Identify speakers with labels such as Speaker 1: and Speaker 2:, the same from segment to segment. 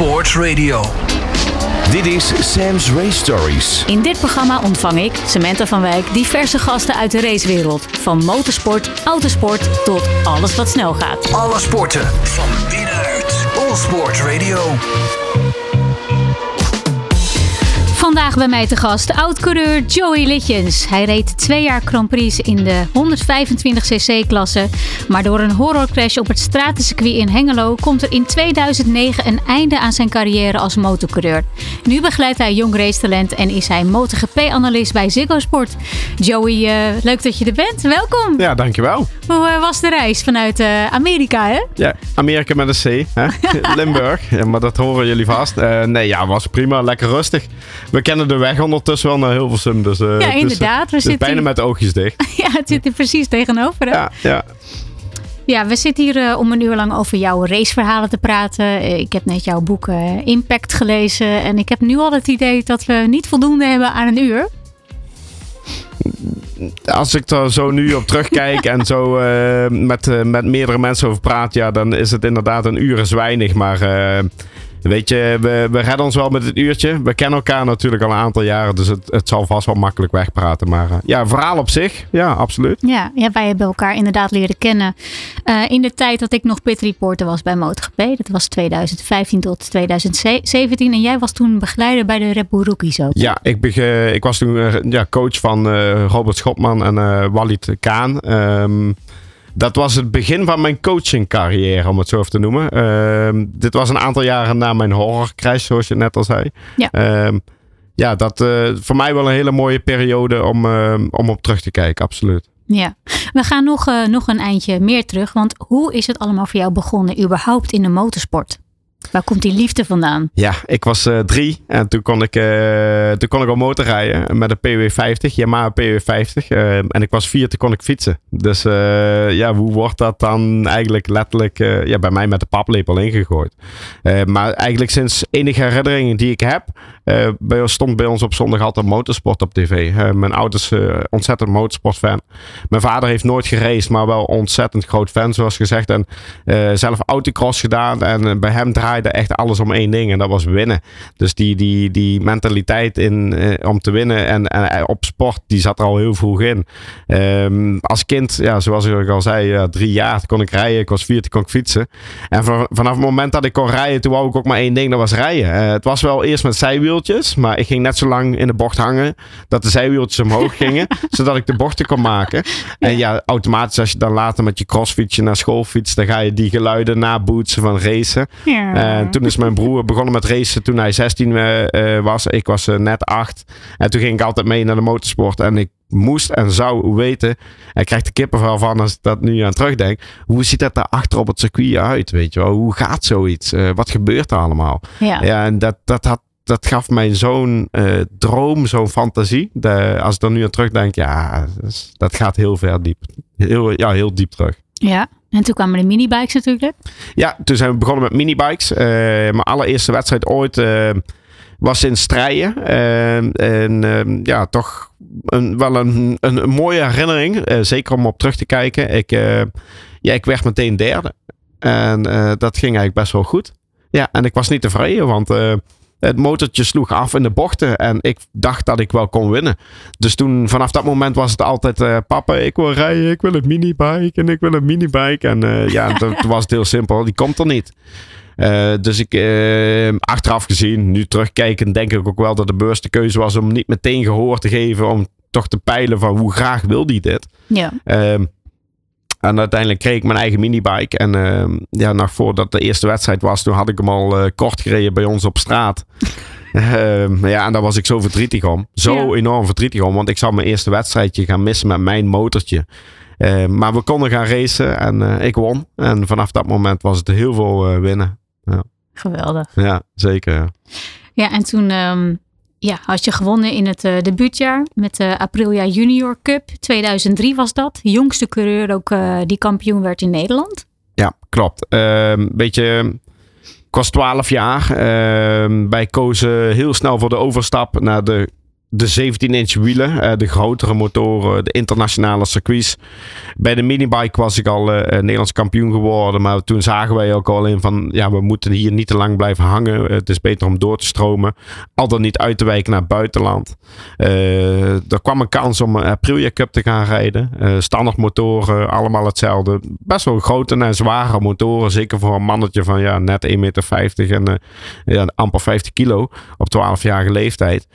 Speaker 1: Sports Radio.
Speaker 2: Dit is Sam's Race Stories.
Speaker 3: In dit programma ontvang ik, Samantha van Wijk, diverse gasten uit de racewereld. Van motorsport, autosport tot alles wat snel gaat.
Speaker 1: Alle sporten van binnenuit. All Sports Radio.
Speaker 3: Bij mij te gast oud-coureur Joey Litjens. Hij reed twee jaar Grand Prix in de 125cc-klasse. Maar door een horrorcrash op het stratencircuit in Hengelo... komt er in 2009 een einde aan zijn carrière als motorcoureur. Nu begeleidt hij jong racetalent en is hij MotoGP-analyst bij Ziggo Sport. Joey, eh, leuk dat je er bent. Welkom.
Speaker 4: Ja, dankjewel.
Speaker 3: Hoe eh, was de reis vanuit eh, Amerika, hè?
Speaker 4: Ja, Amerika met een C. Hè? Limburg. Ja, maar dat horen jullie vast. Eh, nee, ja, was prima. Lekker rustig. We kennen de weg ondertussen wel naar Hilversum. Dus, eh,
Speaker 3: Ja, inderdaad. We zitten
Speaker 4: bijna
Speaker 3: hier-
Speaker 4: met de oogjes dicht.
Speaker 3: Ja, het zit er precies tegenover. Hè?
Speaker 4: Ja, ja.
Speaker 3: Ja, we zitten hier om een uur lang over jouw raceverhalen te praten. Ik heb net jouw boek Impact gelezen. En ik heb nu al het idee dat we niet voldoende hebben aan een uur.
Speaker 4: Als ik er zo nu op terugkijk en zo eh, met, eh, met meerdere mensen over praat, ja, dan is het inderdaad een uur is weinig. Maar eh, weet je, we, we redden ons wel met het uurtje. We kennen elkaar natuurlijk al een aantal jaren, dus het, het zal vast wel makkelijk wegpraten. Maar eh, ja, verhaal op zich, ja, absoluut.
Speaker 3: Ja, ja, wij hebben elkaar inderdaad leren kennen eh, in de tijd dat ik nog pit reporter was bij MotoGP. Dat was 2015 tot 2017. En jij was toen begeleider bij de Red Bull Rookies ook.
Speaker 4: Ja, ik, ik was toen eh, ja, coach van Robert Schopman en Walid Kaan. Ehm, dat was het begin van mijn coachingcarrière, om het zo even te noemen. Ehm, dit was een aantal jaren na mijn horrorcrash, zoals je net al zei.
Speaker 3: Ja.
Speaker 4: Ehm, ja, dat eh voor mij wel een hele mooie periode om, ehm, om op terug te kijken, absoluut.
Speaker 3: Ja, we gaan nog, eh, nog een eindje meer terug. Want hoe is het allemaal voor jou begonnen, überhaupt in de motorsport? Waar komt die liefde vandaan?
Speaker 4: Ja, ik was eh, drie en toen kon ik, eh, toen kon ik al motorrijden met een PW50, Yamaha PW50. eh, en ik was vier, toen kon ik fietsen. Dus ja, hoe wordt dat dan eigenlijk letterlijk ja, bij mij met de paplepel ingegooid? Maar eigenlijk sinds enige herinneringen die ik heb, bij, stond bij ons op zondag altijd motorsport op tv. Mijn ouders ontzettend motorsportfan. Mijn vader heeft nooit geraced, maar wel ontzettend groot fan zoals gezegd. En zelf autocross gedaan en bij hem draaide echt alles om één ding en dat was winnen. Dus die, die, die mentaliteit in, eh, om te winnen en, en eh, op sport, die zat er al heel vroeg in. Ehm, als kind, ja, zoals ik al zei, ja, drie jaar kon ik rijden. Ik was vier, toen kon ik fietsen. En van- vanaf het moment dat ik kon rijden, toen wou ik ook maar één ding, dat was rijden. Eh, het was wel eerst met zijwieltjes, maar ik ging net zo lang in de bocht hangen dat de zijwieltjes omhoog gingen, zodat ik de bochten kon maken. En ja, automatisch als je dan later met je crossfietsje naar school fietst, dan ga je die geluiden nabootsen van racen.
Speaker 3: Ja.
Speaker 4: En toen is mijn broer begonnen met racen toen hij 16 eh, eh, was. Ik was eh, net 8. En toen ging ik altijd mee naar de motorsport. En ik moest en zou weten. En ik krijg de kippenvel van als ik dat nu aan terugdenk. Hoe ziet dat daar achter op het circuit uit? Weet je wel? Hoe gaat zoiets? Wat gebeurt er allemaal?
Speaker 3: ja.
Speaker 4: Ja, en dat, dat, had, dat gaf mij zo'n droom, zo'n fantasie. De, als ik er nu aan terugdenk, ja, dat gaat heel ver diep. Heel, ja, heel diep terug.
Speaker 3: Ja. En toen kwamen de minibikes natuurlijk.
Speaker 4: Ja, toen zijn we begonnen met minibikes. Eh, mijn allereerste wedstrijd ooit eh, was in strijden. En eh, ja, toch een, wel een, een, mooie herinnering. Eh, zeker om op terug te kijken. Ik, ja, ik werd meteen derde. En dat ging eigenlijk best wel goed. Ja, en ik was niet tevreden, want het motortje sloeg af in de bochten. En ik dacht dat ik wel kon winnen. Dus toen, vanaf dat moment was het altijd: eh, Papa, ik wil rijden, ik wil een minibike en ik wil een minibike. En eh, ja, toen was het heel simpel: die komt er niet. Eh, dus ik, achteraf gezien, nu terugkijkend, denk ik ook wel dat de bewuste keuze was om niet meteen gehoor te geven. Om toch te peilen van hoe graag wil die dit.
Speaker 3: Ja.
Speaker 4: Ehm, en uiteindelijk kreeg ik mijn eigen minibike. En ehm, ja, nog voordat de eerste wedstrijd was, toen had ik hem al eh, kort gereden bij ons op straat. Ehm, ja, en daar was ik zo verdrietig om. Zo
Speaker 3: Ja.
Speaker 4: enorm verdrietig om, want ik zou mijn eerste wedstrijdje gaan missen met mijn motortje. Ehm, maar we konden gaan racen en eh, ik won. En vanaf dat moment was het heel veel eh, winnen.
Speaker 3: Geweldig.
Speaker 4: Ja, zeker. ja.
Speaker 3: Ja, en toen ja, had je gewonnen in het eh, debuutjaar met de Aprilia Junior Cup. 2003 was dat. Jongste coureur ook eh, die kampioen werd in Nederland.
Speaker 4: Ja, klopt. Een beetje. Ik was 12 jaar. Ehm, wij kozen heel snel voor de overstap naar de de 17-inch wielen, eh, de grotere motoren, de internationale circuits. Bij de minibike was ik al uh, Nederlands kampioen geworden. Maar toen zagen wij ook al in van, ja, we moeten hier niet te lang blijven hangen. het is beter om door te stromen. Al dan niet uit te wijken naar het buitenland. er kwam een kans om een Aprilia Cup te gaan rijden. standaard motoren, allemaal hetzelfde. Best wel grote en zware motoren. Zeker voor een mannetje van ja, net 1,50 meter en ja, amper 50 kilo op 12-jarige leeftijd.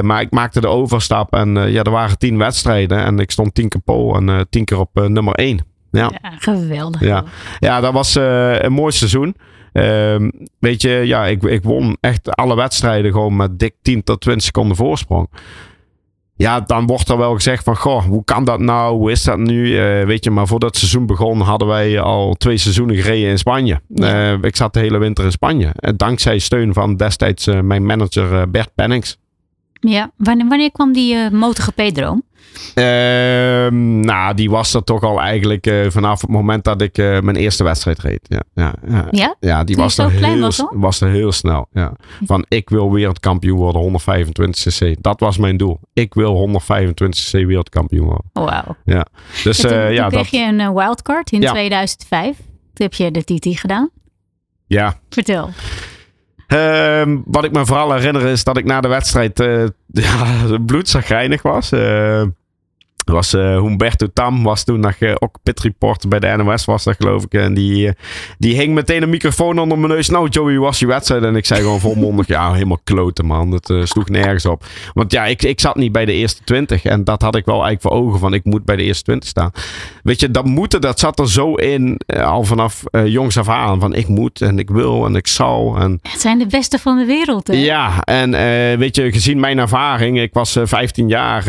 Speaker 4: maar ik maakte de overstap en uh, ja, er waren tien wedstrijden en ik stond tien keer pol en uh, tien keer op uh, nummer één. Ja.
Speaker 3: ja, geweldig.
Speaker 4: Ja, ja dat was een mooi seizoen. Ehm, weet je, ja, ik, ik won echt alle wedstrijden gewoon met dik 10 tot 20 seconden voorsprong. Ja, dan wordt er wel gezegd van, goh, hoe kan dat nou? Hoe is dat nu? weet je, maar voordat het seizoen begon hadden wij al twee seizoenen gereden in Spanje. Ja. ik zat de hele winter in Spanje. dankzij steun van destijds mijn manager Bert Pennings.
Speaker 3: Ja, wanneer, wanneer kwam die uh, MotoGP-droom?
Speaker 4: Ehm, nou, die was er toch al eigenlijk uh, vanaf het moment dat ik uh, mijn eerste wedstrijd reed. Ja, ja, ja.
Speaker 3: ja?
Speaker 4: ja die was er, heel, was, was er heel snel. Ja. Van ik wil wereldkampioen worden, 125 cc. Dat was mijn doel. Ik wil 125 cc wereldkampioen worden.
Speaker 3: Wauw.
Speaker 4: Ja. Dus,
Speaker 3: toen,
Speaker 4: ja,
Speaker 3: toen kreeg je een wildcard in 2005. Toen heb je de TT gedaan.
Speaker 4: Ja.
Speaker 3: Vertel.
Speaker 4: Uh, wat ik me vooral herinner is dat ik na de wedstrijd uh, ja, bloedzagrijnig was. Uh, was uh, Humberto Tam was toen nog uh, ook pit report bij de NOS was dat geloof ik. En die, uh, die hing meteen een microfoon onder mijn neus. Nou Joey, was je wedstrijd? En ik zei gewoon volmondig, ja helemaal kloten man. Dat sloeg nergens op. Want ja, ik, ik zat niet bij de eerste twintig. En dat had ik wel eigenlijk voor ogen van ik moet bij de eerste twintig staan. Weet je, dat moeten, dat zat er zo in al vanaf jongs af aan. Van ik moet en ik wil en ik zal. En...
Speaker 3: Het zijn de beste van de wereld hè?
Speaker 4: Ja, en weet je, gezien mijn ervaring. Ik was 15 jaar,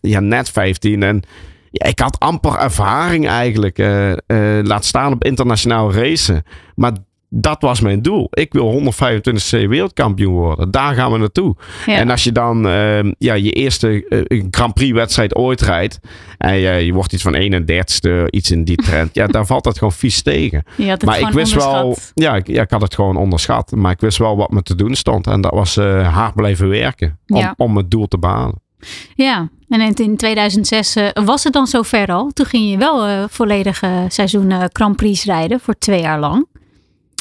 Speaker 4: ja net 15. En ja, ik had amper ervaring eigenlijk. Uh, uh, laat staan op internationaal racen. Maar dat was mijn doel. Ik wil 125c wereldkampioen worden. Daar gaan we naartoe. Ja. En als je dan uh, ja, je eerste uh, Grand Prix wedstrijd ooit rijdt. En je, je wordt iets van 31ste, iets in die trend. ja, dan valt dat gewoon vies tegen.
Speaker 3: maar ik wist wel,
Speaker 4: ja ik, ja, ik had het gewoon onderschat. Maar ik wist wel wat me te doen stond. En dat was hard blijven werken. Om, ja. om het doel te behalen.
Speaker 3: Ja, en in 2006 uh, was het dan zover al. Toen ging je wel uh, volledige seizoen uh, Grand Prix rijden voor twee jaar lang.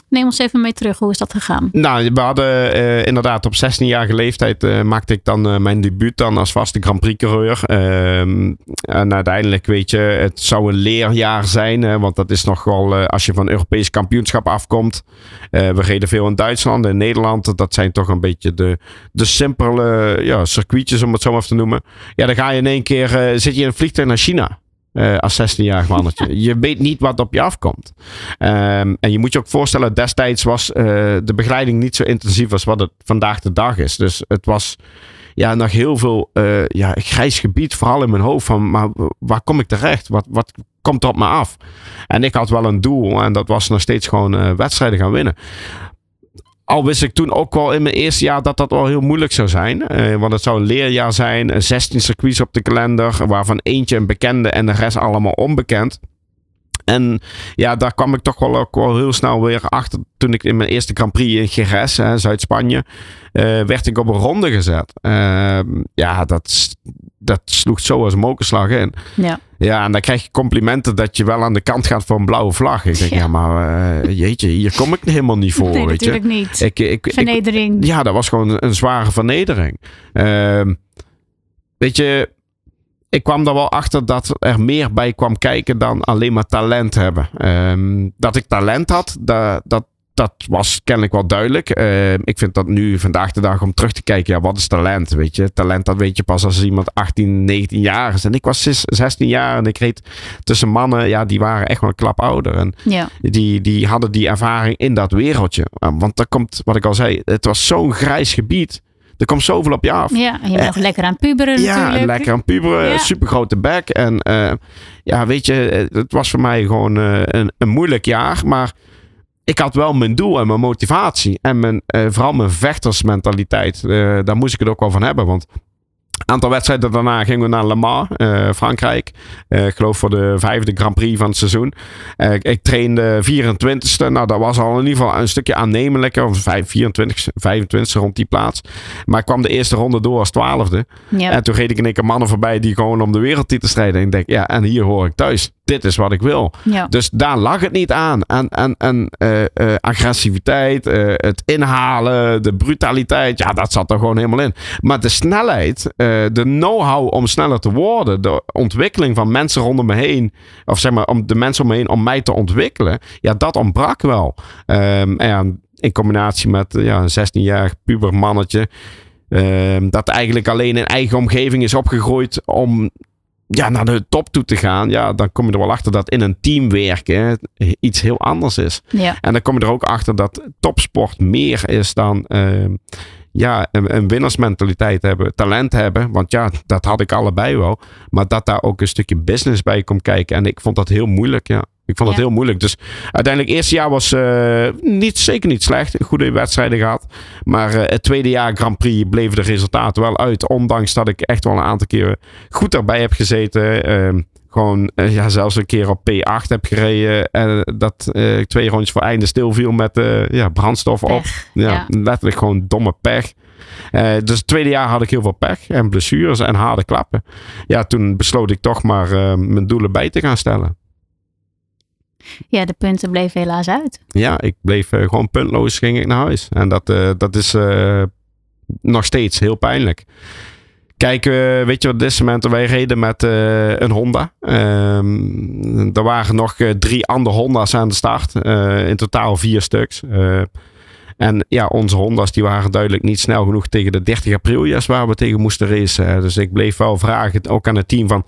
Speaker 3: Neem ons even mee terug. Hoe is dat gegaan?
Speaker 4: Nou, we hadden uh, inderdaad op 16-jarige leeftijd uh, maakte ik dan uh, mijn debuut dan als vaste Grand Prix coureur. Ehm, en uiteindelijk weet je, het zou een leerjaar zijn. want dat is nog wel, als je van Europees kampioenschap afkomt. we reden veel in Duitsland en Nederland. Dat zijn toch een beetje de, de simpele ja, circuitjes om het zo maar te noemen. Ja, dan ga je in één keer, zit je in een vliegtuig naar China. Uh, als 16-jarig mannetje. je weet niet wat op je afkomt. Um, en je moet je ook voorstellen, destijds was uh, de begeleiding niet zo intensief als wat het vandaag de dag is. Dus het was ja, nog heel veel uh, ja, grijs gebied, vooral in mijn hoofd. Van, maar waar kom ik terecht? Wat, wat komt er op me af? En ik had wel een doel en dat was nog steeds gewoon wedstrijden gaan winnen. Al wist ik toen ook wel in mijn eerste jaar dat dat wel heel moeilijk zou zijn. Uh, want het zou een leerjaar zijn. 16 circuits op de kalender. Waarvan eentje een bekende en de rest allemaal onbekend. En ja, daar kwam ik toch wel, ook wel heel snel weer achter. Toen ik in mijn eerste Grand Prix in Jerez, Zuid-Spanje, uh, werd ik op een ronde gezet. Uh, ja, dat, dat sloeg zo als mokerslag in.
Speaker 3: Ja.
Speaker 4: Ja, en dan krijg je complimenten dat je wel aan de kant gaat voor een blauwe vlag. Ik denk, ja, ja maar uh, jeetje, hier kom ik helemaal niet voor.
Speaker 3: Nee,
Speaker 4: weet
Speaker 3: natuurlijk
Speaker 4: je?
Speaker 3: niet.
Speaker 4: Ik, ik,
Speaker 3: vernedering.
Speaker 4: Ik, ja, dat was gewoon een zware vernedering. Uh, weet je, ik kwam er wel achter dat er meer bij kwam kijken dan alleen maar talent hebben. Um, dat ik talent had, dat, dat, dat was kennelijk wel duidelijk. Uh, ik vind dat nu vandaag de dag om terug te kijken, ja, wat is talent? Weet je, talent dat weet je pas als iemand 18, 19 jaar is. En ik was 16 jaar en ik reed tussen mannen, ja, die waren echt wel een klap ouder. En
Speaker 3: ja.
Speaker 4: die, die hadden die ervaring in dat wereldje. Want daar komt, wat ik al zei, het was zo'n grijs gebied. Er komt zoveel op je af.
Speaker 3: Ja, en je bent nog lekker aan puberen
Speaker 4: ja,
Speaker 3: natuurlijk.
Speaker 4: lekker aan puberen.
Speaker 3: Ja.
Speaker 4: Super grote bek. En uh, ja, weet je, het was voor mij gewoon uh, een, een moeilijk jaar. Maar ik had wel mijn doel en mijn motivatie. En mijn, uh, vooral mijn vechtersmentaliteit. daar moest ik het ook wel van hebben. Want aantal wedstrijden daarna gingen we naar Le Mans, uh, Frankrijk. Uh, ik geloof voor de vijfde Grand Prix van het seizoen. Uh, ik trainde 24ste. Nou, dat was al in ieder geval een stukje aannemelijker. Of 24, 25 rond die plaats. Maar ik kwam de eerste ronde door als twaalfde. Ja. En toen reed ik in één keer mannen voorbij die gewoon om de wereldtitel strijden. En ik denk, ja, en hier hoor ik thuis. Dit is wat ik wil. Dus daar lag het niet aan. En, en, en agressiviteit, het inhalen, de brutaliteit. Ja, dat zat er gewoon helemaal in. Maar de snelheid de know-how om sneller te worden, de ontwikkeling van mensen rondom me heen, of zeg maar om de mensen om me heen om mij te ontwikkelen, ja, dat ontbrak wel. Um, en in combinatie met ja, een 16-jarig pubermannetje, um, dat eigenlijk alleen in eigen omgeving is opgegroeid om ja, naar de top toe te gaan, ja, dan kom je er wel achter dat in een team werken iets heel anders is.
Speaker 3: Ja.
Speaker 4: En dan kom je er ook achter dat topsport meer is dan uh, ja, een, een winnaarsmentaliteit hebben, talent hebben. Want ja, dat had ik allebei wel. Maar dat daar ook een stukje business bij komt kijken. En ik vond dat heel moeilijk, ja. Ik vond dat heel moeilijk. Dus uiteindelijk, het eerste jaar was uh, niet, zeker niet slecht. Goede wedstrijden gehad. Maar uh, het tweede jaar Grand Prix bleven de resultaten wel uit. Ondanks dat ik echt wel een aantal keren goed daarbij heb gezeten. Uh, gewoon uh, ja, zelfs een keer op P8 heb gereden. En dat uh, twee rondjes voor einde stil viel met uh, ja, brandstof
Speaker 3: pech.
Speaker 4: op. Ja,
Speaker 3: Ja.
Speaker 4: Letterlijk gewoon domme pech. Dus het tweede jaar had ik heel veel pech en blessures en harde klappen. Ja, toen besloot ik toch maar mijn doelen bij te gaan stellen.
Speaker 3: Ja, de punten bleven helaas uit.
Speaker 4: Ja, ik bleef gewoon puntloos ging ik naar huis. En dat, dat is nog steeds heel pijnlijk. Kijk, weet je wat, dit moment wij reden met een Honda. Um, er waren nog drie andere Honda's aan de start. in totaal vier stuks. En ja, onze Honda's die waren duidelijk niet snel genoeg tegen de 30 apriljas waar we tegen moesten racen. Dus ik bleef wel vragen, ook aan het team van...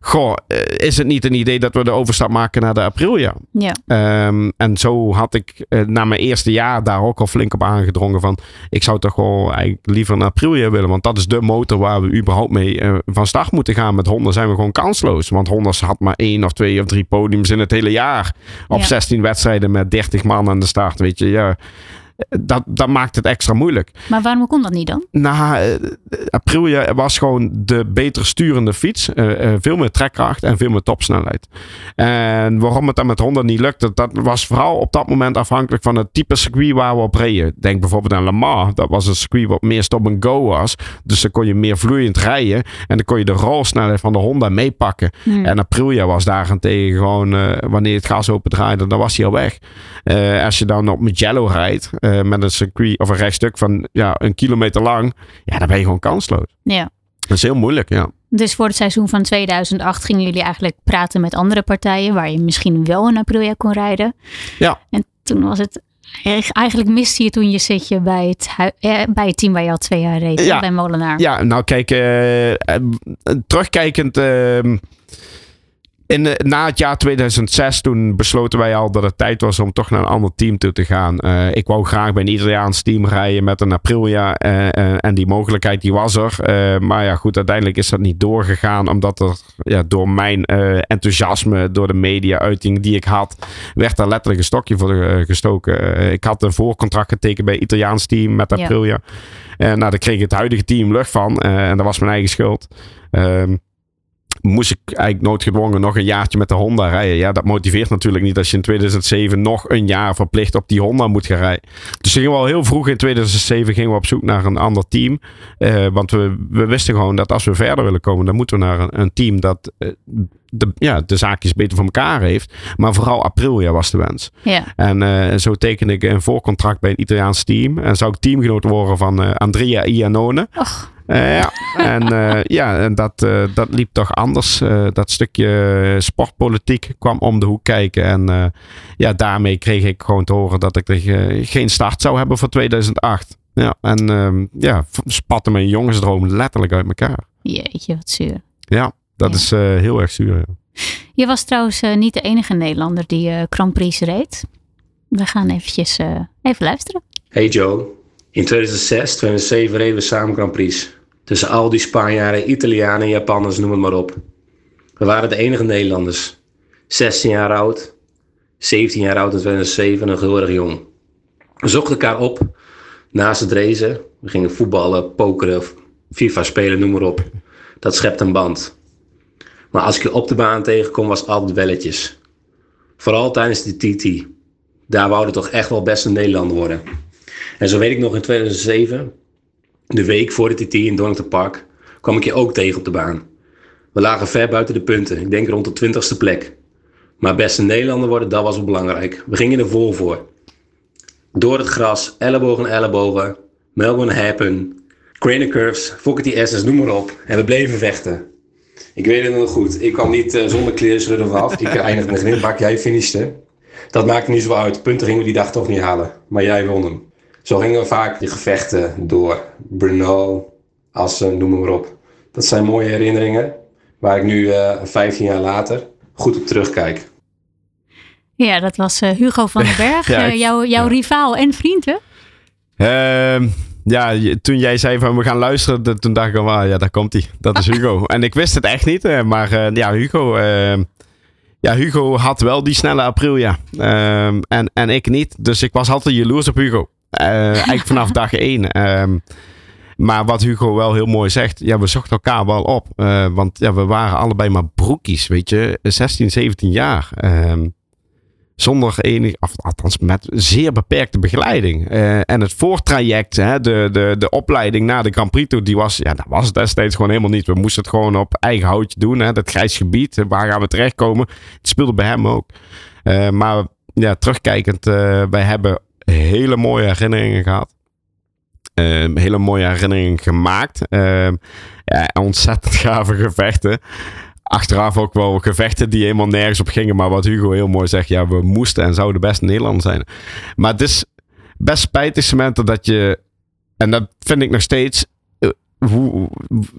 Speaker 4: Goh, is het niet een idee dat we de overstap maken naar de Aprilia?
Speaker 3: Ja.
Speaker 4: Um, en zo had ik uh, na mijn eerste jaar daar ook al flink op aangedrongen van... Ik zou toch wel eigenlijk liever naar Aprilia willen. Want dat is de motor waar we überhaupt mee uh, van start moeten gaan. Met Honda zijn we gewoon kansloos. Want Honda had maar één of twee of drie podiums in het hele jaar. Op ja. 16 wedstrijden met 30 man aan de start, weet je. Ja dat, dat maakt het extra moeilijk.
Speaker 3: Maar waarom kon dat niet dan?
Speaker 4: Nou, Aprilia was gewoon de beter sturende fiets. Uh, uh, veel meer trekkracht en veel meer topsnelheid. En waarom het dan met Honda niet lukte, dat was vooral op dat moment afhankelijk van het type circuit waar we op reden. Denk bijvoorbeeld aan Le Mans. Dat was een circuit wat meer stop-and-go was. Dus dan kon je meer vloeiend rijden. En dan kon je de rolsnelheid van de Honda meepakken.
Speaker 3: Hmm.
Speaker 4: En Aprilia was daarentegen gewoon, uh, wanneer het gas open draaide, dan was hij al weg. Uh, als je dan op Mugello rijdt, uh, met een circuit of een rechtstuk van ja, een kilometer lang, ja, dan ben je gewoon kansloos.
Speaker 3: Ja.
Speaker 4: Dat is heel moeilijk, ja.
Speaker 3: Dus voor het seizoen van 2008 gingen jullie eigenlijk praten met andere partijen waar je misschien wel een Aprilia kon rijden.
Speaker 4: Ja.
Speaker 3: En toen was het Eigenlijk miste je toen je zitje bij het, eh, bij het team waar je al twee jaar reed,
Speaker 4: ja.
Speaker 3: bij Molenaar.
Speaker 4: Ja, nou kijk, uh, uh, terugkijkend. Uh, in de, na het jaar 2006, toen besloten wij al dat het tijd was om toch naar een ander team toe te gaan. Uh, ik wou graag bij een Italiaans team rijden met een Aprilia. Uh, uh, en die mogelijkheid die was er. maar ja, goed, uiteindelijk is dat niet doorgegaan. Omdat er ja, door mijn enthousiasme, door de media-uiting die ik had, werd er letterlijk een stokje voor gestoken. ik had een voorcontract getekend bij een Italiaans team met Aprilia. Ja. nou, daar kreeg het huidige team lucht van. en dat was mijn eigen schuld. Moest ik eigenlijk noodgedwongen nog een jaartje met de Honda rijden. Ja, dat motiveert natuurlijk niet als je in 2007 nog een jaar verplicht op die Honda moet gaan rijden. Dus gingen we al heel vroeg in 2007 gingen we op zoek naar een ander team. Uh, want we, we wisten gewoon dat als we verder willen komen, dan moeten we naar een, een team dat uh, de, ja, de zaakjes beter voor elkaar heeft. Maar vooral Aprilia was de wens.
Speaker 3: Ja.
Speaker 4: En uh, zo tekende ik een voorcontract bij een Italiaans team. En zou ik teamgenoot worden van Andrea Iannone.
Speaker 3: Och.
Speaker 4: Uh, ja, en, uh, ja, en dat, uh, dat liep toch anders. dat stukje sportpolitiek kwam om de hoek kijken. En ja, daarmee kreeg ik gewoon te horen dat ik er geen start zou hebben voor 2008. Ja, en ehm, ja, spatte mijn jongensdroom letterlijk uit elkaar.
Speaker 3: Jeetje, wat zuur.
Speaker 4: Ja, dat ja. is heel erg zuur. Ja.
Speaker 3: Je was trouwens niet de enige Nederlander die Grand Prix reed. We gaan eventjes even luisteren.
Speaker 5: Hey Joe, in 2006, 2007 reden we samen Grand Prix. Tussen al die Spanjaarden, Italianen, Japanners, noem het maar op. We waren de enige Nederlanders. 16 jaar oud, 17 jaar oud in 2007 en heel erg jong. We zochten elkaar op naast het racen. We gingen voetballen, pokeren, FIFA spelen, noem maar op. Dat schept een band. Maar als ik je op de baan tegenkom, was het altijd welletjes. Vooral tijdens de TT. Daar wouden toch echt wel best een Nederlander worden. En zo weet ik nog in 2007, de week voor de TT in Donington Park, kwam ik je ook tegen op de baan. We lagen ver buiten de punten, ik denk rond de twintigste plek. Maar beste Nederlander worden, dat was wel belangrijk. We gingen er vol voor. Door het gras, ellebogen en ellebogen, Melbourne Happen, Crane Curves, Fockety S's, noem maar op. En we bleven vechten. Ik weet het nog goed. Ik kwam niet uh, zonder kleerschudden vanaf. Ik eindigde met een bak. Jij finishte. Dat maakte niet zo uit. Punten gingen we die dag toch niet halen. Maar jij won hem. Zo gingen we vaak die gevechten door. Brno, Assen, noem maar op. Dat zijn mooie herinneringen. Waar ik nu uh, eh, 15 jaar later goed op terugkijk.
Speaker 3: Ja, dat was uh, Hugo van den Berg, ja, jouw, jouw ja. rivaal en vriend, hè?
Speaker 4: Uh, ja, toen jij zei van we gaan luisteren, toen dacht ik al, ah, ja, daar komt hij. Dat is Hugo. en ik wist het echt niet, maar uh, ja, Hugo, uh, ja, Hugo had wel die snelle april, ja. Uh, en, en ik niet. Dus ik was altijd jaloers op Hugo. Eigenlijk vanaf dag één. Ehm, maar wat Hugo wel heel mooi zegt, ja, we zochten elkaar wel op. want ja, we waren allebei maar broekies, weet je. 16, 17 jaar. Ehm, zonder enig, althans met zeer beperkte begeleiding. Uh, en het voortraject, hè, de, de, de opleiding naar de Grand Prix toe, die was, ja, dat was destijds gewoon helemaal niet. We moesten het gewoon op eigen houtje doen. Hè, dat grijs gebied, waar gaan we terechtkomen? Het speelde bij hem ook. Uh, maar ja, terugkijkend, uh, wij hebben hele mooie herinneringen gehad. hele mooie herinneringen gemaakt. ja, ontzettend gave gevechten achteraf ook wel gevechten die helemaal nergens op gingen. Maar wat Hugo heel mooi zegt, ja, we moesten en zouden best Nederland zijn. Maar het is best spijtig momenten dat je, en dat vind ik nog steeds, hoe,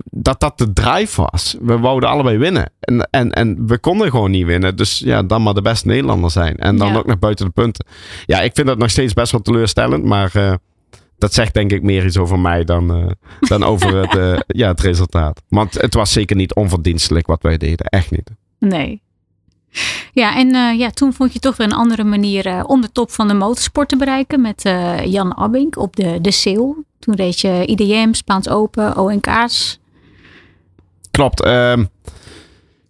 Speaker 4: dat dat de drive was. We wouden allebei winnen. En, en, en we konden gewoon niet winnen. Dus ja, dan maar de beste Nederlander zijn. En dan ook nog buiten de punten. Ja, ik vind dat nog steeds best wel teleurstellend. Maar uh, dat zegt denk ik meer iets over mij dan, uh, dan over het, uh, ja, het resultaat. Want het was zeker niet onverdienstelijk wat wij deden. Echt niet.
Speaker 3: Nee. Ja, en uh, ja, toen vond je toch weer een andere manier om de top van de motorsport te bereiken. Met Jan Abink op de, de Seel. Toen reed je IDM, Spaans Open, ONK's.
Speaker 4: Klopt. Ehm,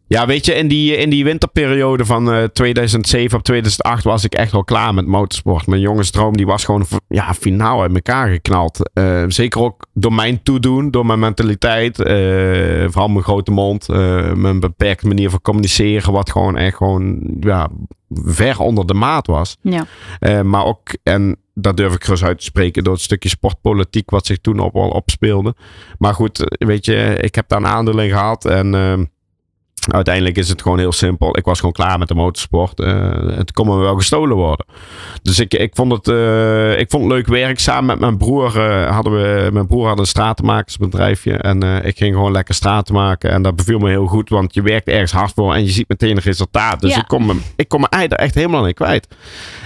Speaker 4: ja, weet je, in die, in die winterperiode van uh, 2007 op 2008 was ik echt wel klaar met motorsport. Mijn jongensdroom die was gewoon ja, finaal uit elkaar geknald. Uh, zeker ook door mijn toedoen, door mijn mentaliteit. Uh, vooral mijn grote mond, mijn beperkte manier van communiceren. Wat gewoon echt gewoon ja, ver onder de maat was.
Speaker 3: Ja.
Speaker 4: maar ook, en dat durf ik gerust uit te spreken, door het stukje sportpolitiek wat zich toen op, al opspeelde. Maar goed, weet je, ik heb daar een aandeel in gehad en ehm, Uiteindelijk is het gewoon heel simpel. Ik was gewoon klaar met de motorsport. Uh, het kon me wel gestolen worden. Dus ik, ik, vond het, uh, ik vond het leuk werk. Samen met mijn broer uh, hadden we. Mijn broer had een stratenmakersbedrijfje. En ik ging gewoon lekker straten maken. En dat beviel me heel goed. Want je werkt ergens hard voor. En je ziet meteen een resultaat. Dus ja. ik, kon me, ik kon mijn ei er echt helemaal niet kwijt.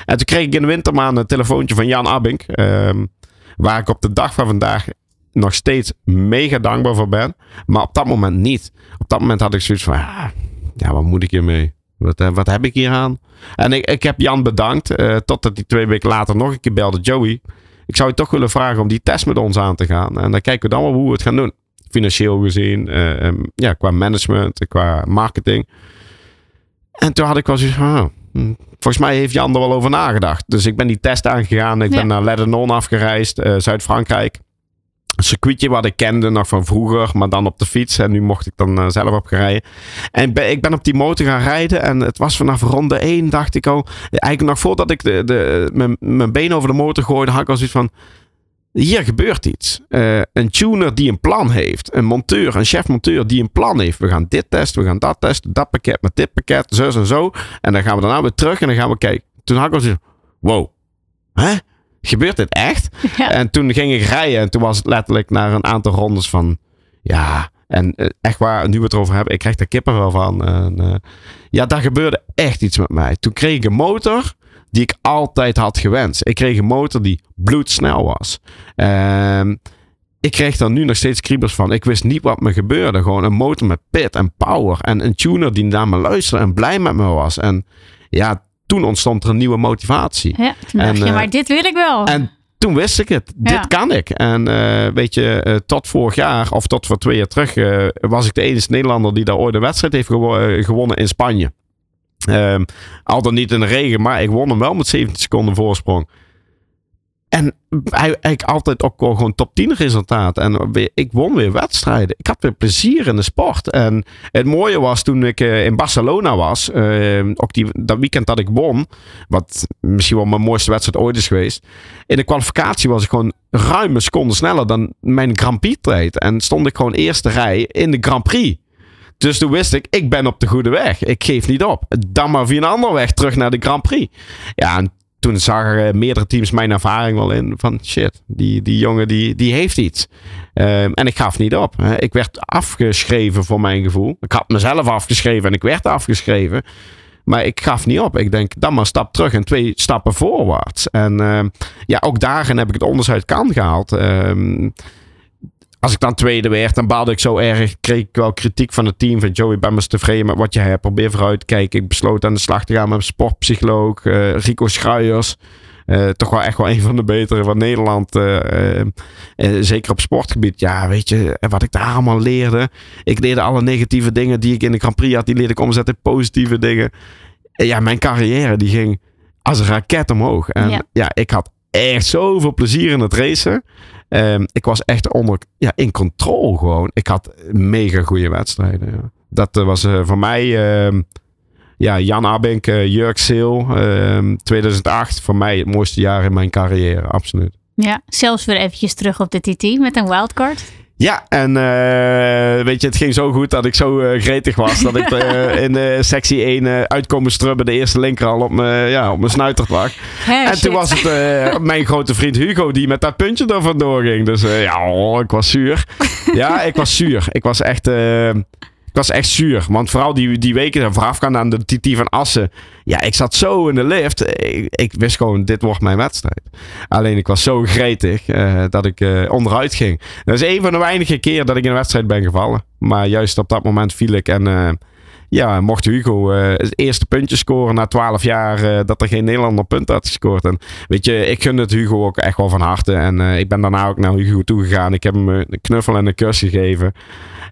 Speaker 4: En toen kreeg ik in de wintermaand een telefoontje van Jan Abink. Ehm, waar ik op de dag van vandaag nog steeds mega dankbaar voor ben. Maar op dat moment niet. Op dat moment had ik zoiets van, ja, ja wat moet ik hiermee? Wat, eh, wat heb ik hier aan? En ik, ik heb Jan bedankt. Uh, totdat hij twee weken later nog een keer belde. Joey, ik zou je toch willen vragen om die test met ons aan te gaan. En dan kijken we dan wel hoe we het gaan doen. Financieel gezien, uh, ja, qua management, qua marketing. En toen had ik wel zoiets van, oh, volgens mij heeft Jan er wel over nagedacht. Dus ik ben die test aangegaan. Ik ja. ben naar Lebanon afgereisd, Zuid-Frankrijk circuitje wat ik kende nog van vroeger, maar dan op de fiets. En nu mocht ik dan uh, zelf op gaan rijden. En ik ben, op die motor gaan rijden. En het was vanaf ronde 1, dacht ik al. Eigenlijk nog voordat ik de, de, mijn, been over de motor gooide, had ik al zoiets van. Hier gebeurt iets. Uh, een tuner die een plan heeft. Een monteur, een chef-monteur die een plan heeft. We gaan dit testen, we gaan dat testen. Dat pakket met dit pakket, zo en zo. En dan gaan we daarna weer terug en dan gaan we kijken. Toen had ik al zoiets wow. Hè? Gebeurt dit echt? En toen ging ik rijden en toen was het letterlijk naar een aantal rondes van, ja, en eh, echt waar, nu we het erover hebben, ik krijg er kippen wel van. En, uh, ja, daar gebeurde echt iets met mij. Toen kreeg ik een motor die ik altijd had gewenst. Ik kreeg een motor die bloedsnel was. Um, ik kreeg daar nu nog steeds kriebels van. Ik wist niet wat me gebeurde. Gewoon een motor met pit en power. En een tuner die naar me luisterde en blij met me was. En ja, toen ontstond er een nieuwe motivatie.
Speaker 3: Ja, toen dacht en, je, eh, maar dit wil ik wel.
Speaker 4: En toen wist ik het.
Speaker 3: Ja.
Speaker 4: Dit kan ik. En eh, weet je, eh, tot vorig jaar of tot voor twee jaar terug was ik de enige Nederlander die daar ooit een wedstrijd heeft gewo- gewonnen in Spanje. Ehm, al dan niet in de regen, maar ik won hem wel met 17 seconden voorsprong. En ik altijd ook gewoon top 10 resultaat. En ik won weer wedstrijden. Ik had weer plezier in de sport. En het mooie was toen ik eh, in Barcelona was. eh, ook die, dat weekend dat ik won. Wat misschien wel mijn mooiste wedstrijd ooit is geweest. In de kwalificatie was ik gewoon ruim een seconde sneller dan mijn Grand Prix tijd. En stond ik gewoon eerste rij in de Grand Prix. Dus toen wist ik, ik ben op de goede weg. Ik geef niet op. Dan maar via een andere weg terug naar de Grand Prix. Ja, en toen zagen eh, meerdere teams mijn ervaring wel in. Van shit, die, die jongen die, die heeft iets. Ehm, en ik gaf niet op. hè. Ik werd afgeschreven voor mijn gevoel. Ik had mezelf afgeschreven en ik werd afgeschreven. Maar ik gaf niet op. Ik denk, dan maar stap terug en twee stappen voorwaarts. En ehm, ja, ook daarin heb ik het onderscheid kan gehaald. Ehm, als ik dan tweede werd, dan baalde ik zo erg. Kreeg ik wel kritiek van het team. Van Joey, ben tevreden met wat je hebt. Probeer vooruit te kijken. Ik besloot aan de slag te gaan met mijn sportpsycholoog. eh, Rico Schuijers. Eh, toch wel echt wel een van de betere van Nederland. eh, zeker op sportgebied. Ja, weet je, en wat ik daar allemaal leerde. Ik leerde alle negatieve dingen die ik in de Grand Prix had. Die leerde ik omzetten in positieve dingen. En ja, mijn carrière die ging als een raket omhoog. En
Speaker 3: Ja.
Speaker 4: ja, ik had echt zoveel plezier in het racen. Ehm, ik was echt onder, ja, in controle gewoon. Ik had mega goede wedstrijden. Ja. Dat eh, was eh, voor mij... ehm, ja, Jan Abink, Jurk Seel, ehm, 2008. Voor mij het mooiste jaar in mijn carrière, absoluut.
Speaker 3: Ja, zelfs weer eventjes terug op de TT met een wildcard.
Speaker 4: Ja, en eh, weet je, het ging zo goed dat ik zo eh, gretig was. Dat ik eh, in de sectie 1 eh, uitkomen strubben, de eerste linker al op mijn ja, op mijn snuiter lag. En
Speaker 3: shit.
Speaker 4: toen was het mijn grote vriend Hugo die met dat puntje er vandoor ging. Dus ja, oh, ik was zuur. Ja, ik was zuur. Ik was echt... ik was echt zuur. Want vooral die, die weken voorafgaand aan de TT van Assen. Ja, ik zat zo in de lift. Ik, ik wist gewoon, dit wordt mijn wedstrijd. Alleen ik was zo gretig eh, dat ik eh, onderuit ging. Dat is een van de weinige keer dat ik in een wedstrijd ben gevallen. Maar juist op dat moment viel ik. En eh, ja, mocht Hugo eh, het eerste puntje scoren na 12 jaar eh, dat er geen Nederlander punt had gescoord. En weet je, ik gun het Hugo ook echt wel van harte. En eh, ik ben daarna ook naar Hugo toegegaan. Ik heb hem een knuffel en een kus gegeven.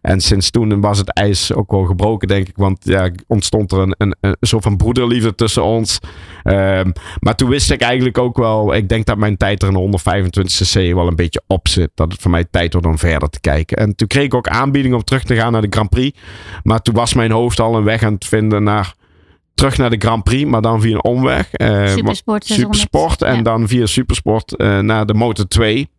Speaker 4: En sinds toen was het ijs ook wel gebroken, denk ik. Want ja, ontstond er een, een, een soort van broederliefde tussen ons. Ehm, maar toen wist ik eigenlijk ook wel. Ik denk dat mijn tijd er in de 125cc wel een beetje op zit. Dat het voor mij tijd wordt om verder te kijken. En toen kreeg ik ook aanbieding om terug te gaan naar de Grand Prix. Maar toen was mijn hoofd al een weg aan het vinden naar. Terug naar de Grand Prix, maar dan via een omweg. Eh,
Speaker 3: Supersport 600.
Speaker 4: Supersport. En
Speaker 3: Ja.
Speaker 4: dan via Supersport eh, naar de Motor 2.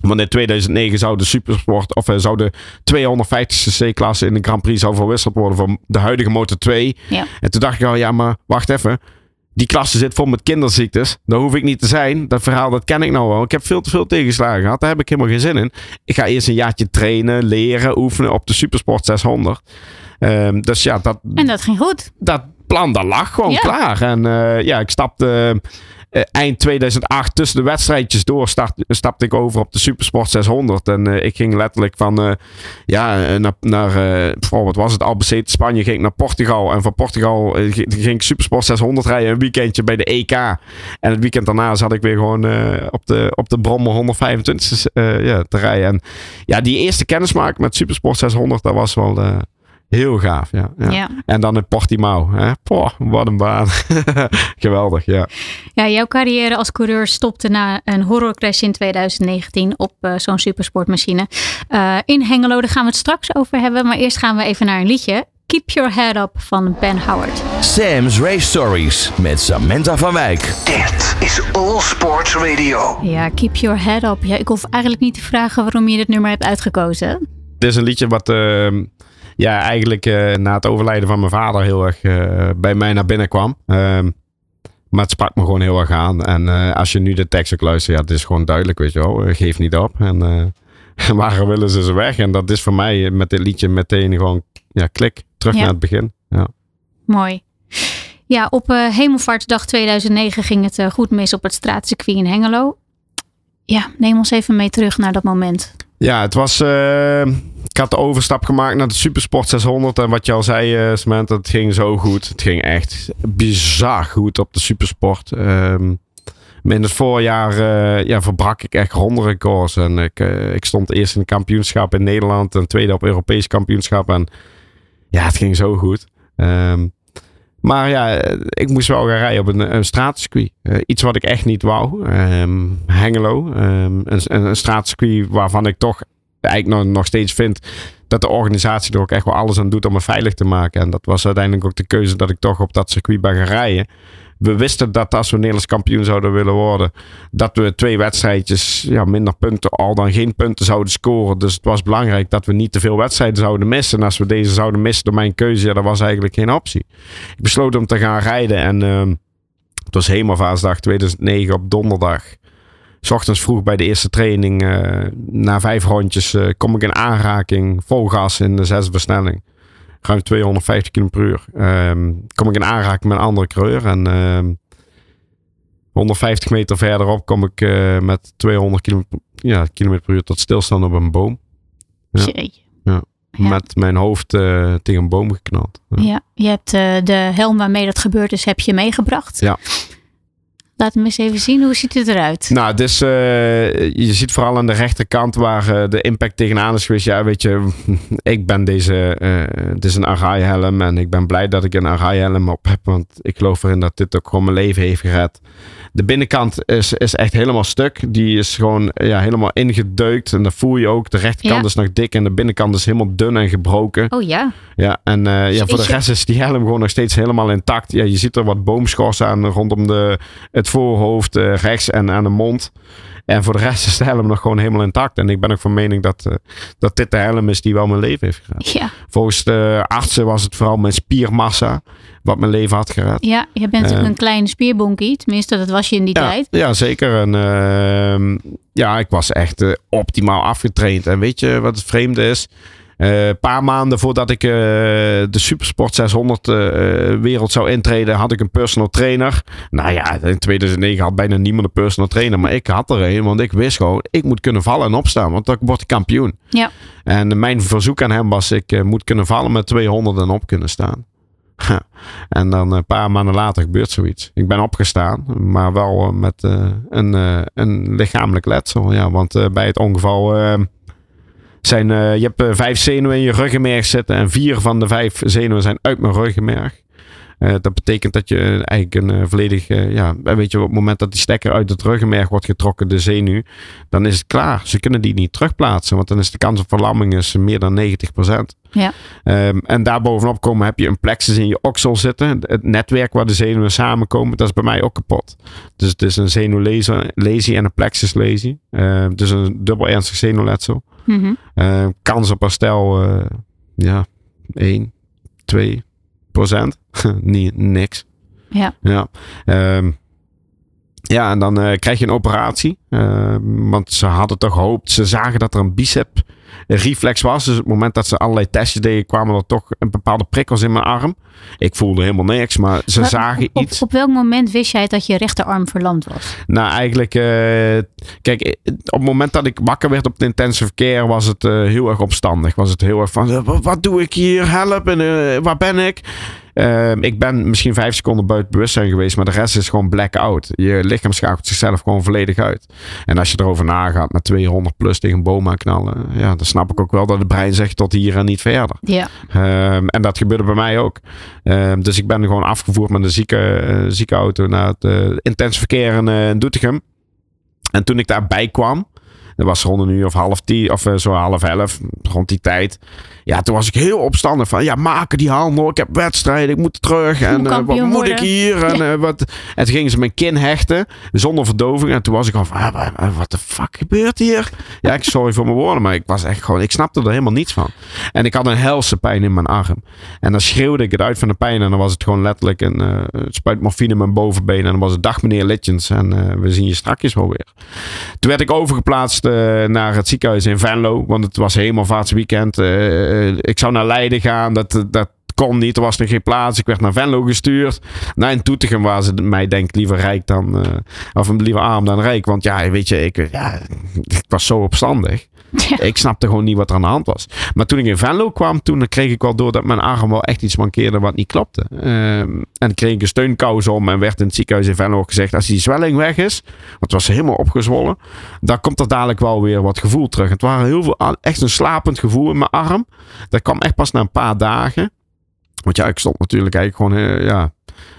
Speaker 4: Want in 2009 zou de Supersport, of eh, zou de 250cc-klasse in de Grand Prix zou verwisseld worden voor de huidige Motor 2.
Speaker 3: Ja.
Speaker 4: En toen dacht ik al, ja, maar wacht even. Die klasse zit vol met kinderziektes. Daar hoef ik niet te zijn. Dat verhaal, dat ken ik nou wel. Ik heb veel te veel tegenslagen gehad. Daar heb ik helemaal geen zin in. Ik ga eerst een jaartje trainen, leren, oefenen op de Supersport 600. Ehm, dus ja, dat,
Speaker 3: En dat ging goed.
Speaker 4: dat plan, dat lag gewoon
Speaker 3: Ja.
Speaker 4: klaar. En eh, ja, ik stapte eh, eind 2008 tussen de wedstrijdjes door, start, stapte ik over op de Supersport 600. En eh, ik ging letterlijk van, eh, ja, naar, naar wat was het, Albacete, Spanje, ging ik naar Portugal. En van Portugal ging ik Supersport 600 rijden, een weekendje bij de EK. En het weekend daarna zat ik weer gewoon op, de, op de Brommer 125 eh, ja, te rijden. En ja, die eerste kennismaking met Supersport 600, dat was wel... Heel gaaf, ja. ja.
Speaker 3: Ja.
Speaker 4: En dan in Portimao. Hè? Poh, wat een baan. Geweldig, ja.
Speaker 3: Ja, jouw carrière als coureur stopte na een horrorcrash in 2019 op eh, zo'n supersportmachine. Eh, in Hengelo, daar gaan we het straks over hebben. Maar eerst gaan we even naar een liedje. Keep Your Head Up van Ben Howard.
Speaker 2: Sam's Race Stories met Samantha van Wijk.
Speaker 1: Dit is All Sports Radio.
Speaker 3: Ja, Keep Your Head Up. Ja, ik hoef eigenlijk niet te vragen waarom je dit nummer hebt uitgekozen.
Speaker 4: Dit is een liedje wat ehm, ja, eigenlijk eh, na het overlijden van mijn vader heel erg eh, bij mij naar binnen kwam. Ehm, maar het sprak me gewoon heel erg aan. En eh, als je nu de tekst ook luistert, ja, het is gewoon duidelijk, weet je wel. Geef niet op. En waar willen ze ze weg? En dat is voor mij met dit liedje meteen gewoon, ja, klik. Terug
Speaker 3: Ja.
Speaker 4: naar het begin. Ja.
Speaker 3: Mooi. Ja, op Hemelvaartsdag 2009 ging het goed mis op het straatcircuit in Hengelo. Ja, neem ons even mee terug naar dat moment.
Speaker 4: Ja, het was. eh, ik had de overstap gemaakt naar de Supersport 600. En wat je al zei, eh Samantha, het ging zo goed. Het ging echt bizar goed op de Supersport. In het voorjaar uh, ja, verbrak ik echt ronderecords. En ik, uh, ik stond eerst in het kampioenschap in Nederland. En tweede op Europees kampioenschap. En ja, het ging zo goed. Um, maar ja, ik moest wel gaan rijden op een, straatcircuit. Uh, iets wat ik echt niet wou. Um, Hengelo. Um, een, een straatcircuit waarvan ik toch eigenlijk nog, nog steeds vind dat de organisatie er ook echt wel alles aan doet om me veilig te maken. En dat was uiteindelijk ook de keuze dat ik toch op dat circuit ben gaan rijden we wisten dat als we Nederlands kampioen zouden willen worden, dat we twee wedstrijdjes ja, minder punten, al dan geen punten zouden scoren. Dus het was belangrijk dat we niet te veel wedstrijden zouden missen. En als we deze zouden missen door mijn keuze, ja, dat was eigenlijk geen optie. Ik besloot om te gaan rijden en uh, het was Hemelvaasdag 2009 op donderdag. S ochtends vroeg bij de eerste training, uh, na vijf rondjes, uh, kom ik in aanraking, vol gas in de zesde versnelling ruim 250 km per uur. Um, kom ik in aanraking met een andere coureur. En um, 150 meter verderop kom ik uh, met 200 km, ja, km per uur tot stilstand op een boom.
Speaker 3: Ja.
Speaker 4: ja. ja. Met mijn hoofd uh, tegen een boom geknald.
Speaker 3: Ja, ja je hebt uh, de helm waarmee dat gebeurd is, heb je meegebracht.
Speaker 4: Ja.
Speaker 3: Laat me eens even zien. Hoe ziet het eruit?
Speaker 4: Nou, dus je ziet vooral aan de rechterkant waar uh, de impact tegenaan is geweest. Ja, weet je, ik ben deze, uh, het is een Arai helm en ik ben blij dat ik een Arai helm op heb. Want ik geloof erin dat dit ook gewoon mijn leven heeft gered. De binnenkant is, is echt helemaal stuk. Die is gewoon ja, helemaal ingedeukt. En dat voel je ook. De rechterkant ja. is nog dik en de binnenkant is helemaal dun en gebroken.
Speaker 3: Oh ja.
Speaker 4: Ja, en uh, ja, voor de rest is die helm gewoon nog steeds helemaal intact. Ja, je ziet er wat boomschors aan rondom de, het voorhoofd, uh, rechts en aan de mond. En voor de rest is de helm nog gewoon helemaal intact. En ik ben ook van mening dat, uh, dat dit de helm is die wel mijn leven heeft gered.
Speaker 3: Ja.
Speaker 4: Volgens de artsen was het vooral mijn spiermassa wat mijn leven had gered.
Speaker 3: Ja, je bent uh, een klein spierbonkie. Tenminste, dat was je in die
Speaker 4: ja,
Speaker 3: tijd.
Speaker 4: Ja, zeker. En uh, ja, ik was echt uh, optimaal afgetraind. En weet je wat het vreemde is? Een uh, paar maanden voordat ik uh, de Supersport 600 uh, wereld zou intreden, had ik een personal trainer. Nou ja, in 2009 had bijna niemand een personal trainer, maar ik had er een, want ik wist gewoon, ik moet kunnen vallen en opstaan, want dan word ik kampioen.
Speaker 3: Ja.
Speaker 4: En mijn verzoek aan hem was, ik moet kunnen vallen met 200 en op kunnen staan. en dan een paar maanden later gebeurt zoiets. Ik ben opgestaan, maar wel met een, een lichamelijk letsel. Ja, want bij het ongeval zijn, je hebt vijf zenuwen in je ruggenmerg zitten en vier van de vijf zenuwen zijn uit mijn ruggenmerg. Uh, dat betekent dat je eigenlijk een volledig, ja, weet je, op het moment dat die stekker uit het ruggenmerg wordt getrokken, de zenuw, dan is het klaar. Ze kunnen die niet terugplaatsen, want dan is de kans op verlamming is meer dan 90%.
Speaker 3: Ja.
Speaker 4: Um, en daarbovenop komen heb je een plexus in je oksel zitten. Het netwerk waar de zenuwen samenkomen, dat is bij mij ook kapot. Dus het is een zenuwlesie en een plexuslesie. Uh, dus een dubbel ernstig zenuwletsel.
Speaker 3: Mm -hmm.
Speaker 4: uh, kans op herstel, uh, ja, 1, 2 procent. Niet, niks.
Speaker 3: Ja.
Speaker 4: Ja. Um, ja, en dan uh, krijg je een operatie. Uh, want ze hadden toch gehoopt. Ze zagen dat er een bicep reflex was. Dus op het moment dat ze allerlei testjes deden, kwamen er toch een bepaalde prikkels in mijn arm. Ik voelde helemaal niks, maar ze
Speaker 3: maar
Speaker 4: zagen
Speaker 3: op,
Speaker 4: iets.
Speaker 3: Op welk moment wist jij dat je rechterarm verlamd was?
Speaker 4: Nou, eigenlijk, uh, kijk, op het moment dat ik wakker werd op de intensive care, was het uh, heel erg opstandig. Was het heel erg van, wat, wat doe ik hier? Help, en uh, waar ben ik? Uh, ik ben misschien vijf seconden buiten bewustzijn geweest, maar de rest is gewoon blackout. Je lichaam schakelt zichzelf gewoon volledig uit. En als je erover nagaat met 200 plus tegen een boom aan knallen, ja, dan snap ik ook wel dat het brein zegt tot hier en niet verder.
Speaker 3: Ja.
Speaker 4: Um, en dat gebeurde bij mij ook. Um, dus ik ben gewoon afgevoerd met een zieke, zieke auto naar het uh, intensive verkeer in, uh, in Doetinchem. En toen ik daarbij kwam, dat was rond een uur of half tien, of zo half elf, rond die tijd. Ja, toen was ik heel opstandig van, ja, maken die handel. Ik heb wedstrijden, ik moet terug. En uh, wat moet ik hier? En, uh, wat... en toen gingen ze mijn kin hechten, zonder verdoving. En toen was ik al van, ah, wat de fuck gebeurt hier? Ja, ik sorry voor mijn woorden, maar ik was echt gewoon, ik snapte er helemaal niets van. En ik had een helse pijn in mijn arm. En dan schreeuwde ik het uit van de pijn. En dan was het gewoon letterlijk een uh, spuit morfine in mijn bovenbeen. En dan was het dag meneer Litjens. En we zien je strakjes wel weer. Toen werd ik overgeplaatst naar het ziekenhuis in Venlo. Want het was hemelvaartsweekend. Uh, uh, ik zou naar Leiden gaan. Dat, dat kon niet. Er was nog geen plaats. Ik werd naar Venlo gestuurd. Nou, in Toetegem waren ze mij denk liever rijk dan... of liever arm dan rijk. Want ja, weet je, ik, ja, ik was zo opstandig. Ik snapte gewoon niet wat er aan de hand was. Maar toen ik in Venlo kwam, toen kreeg ik wel door dat mijn arm wel echt iets mankeerde wat niet klopte. Ehm, en kreeg ik een steunkous om en werd in het ziekenhuis in Venlo gezegd, als die zwelling weg is, want het was helemaal opgezwollen, dan komt er dadelijk wel weer wat gevoel terug. Het waren heel veel, echt een slapend gevoel in mijn arm. Dat kwam echt pas na een paar dagen. Want ja, ik stond natuurlijk eigenlijk gewoon, eh, ja,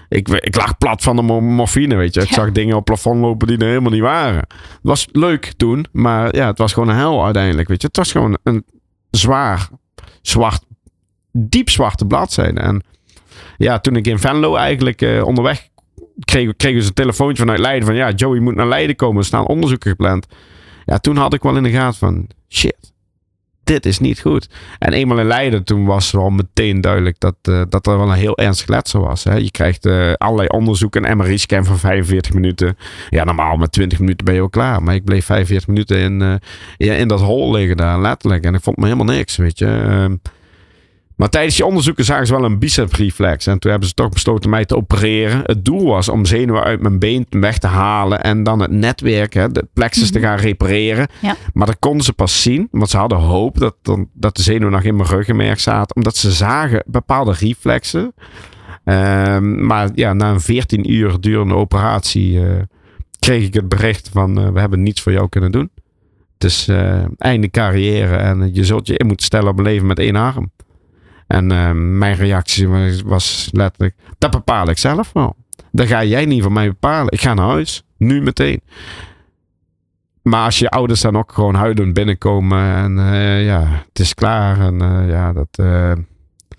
Speaker 4: ik, ik lag plat van de mo- morfine, weet je. Ik
Speaker 3: Ja.
Speaker 4: zag dingen op het plafond lopen die er helemaal niet waren. Het was leuk toen, maar ja, het was gewoon een hel uiteindelijk, weet je. Het was gewoon een zwaar, zwart, diep zwarte bladzijde. En ja, toen ik in Venlo eigenlijk eh, onderweg kreeg, kregen ze een telefoontje vanuit Leiden van ja, Joey moet naar Leiden komen. Er staan onderzoeken gepland. Ja, toen had ik wel in de gaten van shit, dit is niet goed. En eenmaal in Leiden, toen was wel meteen duidelijk dat, eh, dat er wel een heel ernstig letsel was. Hè. Je krijgt eh, allerlei onderzoeken, een MRI-scan van 45 minuten. Ja, normaal met 20 minuten ben je al klaar. Maar ik bleef 45 minuten in, eh, in dat hol liggen daar, letterlijk. En ik vond me helemaal niks, weet je. Maar tijdens die onderzoeken zagen ze wel een bicepreflex. En toen hebben ze toch besloten mij te opereren. Het doel was om zenuwen uit mijn been weg te halen. En dan het netwerk, hè, de plexus te gaan repareren.
Speaker 3: Ja.
Speaker 4: Maar dat konden ze pas zien. Want ze hadden hoop dat, dat de zenuwen nog in mijn ruggenmerg zaten. Omdat ze zagen bepaalde reflexen. Ehm, maar ja, na een 14 uur durende operatie eh, kreeg ik het bericht van eh, we hebben niets voor jou kunnen doen. Het is eh, einde carrière en je zult je in moeten stellen op een leven met één arm. En eh, mijn reactie was, was letterlijk, dat bepaal ik zelf wel. Dat ga jij niet voor mij bepalen. Ik ga naar huis, nu meteen. Maar als je ouders dan ook gewoon huilend binnenkomen en eh, ja, het is klaar. En eh, ja, dat,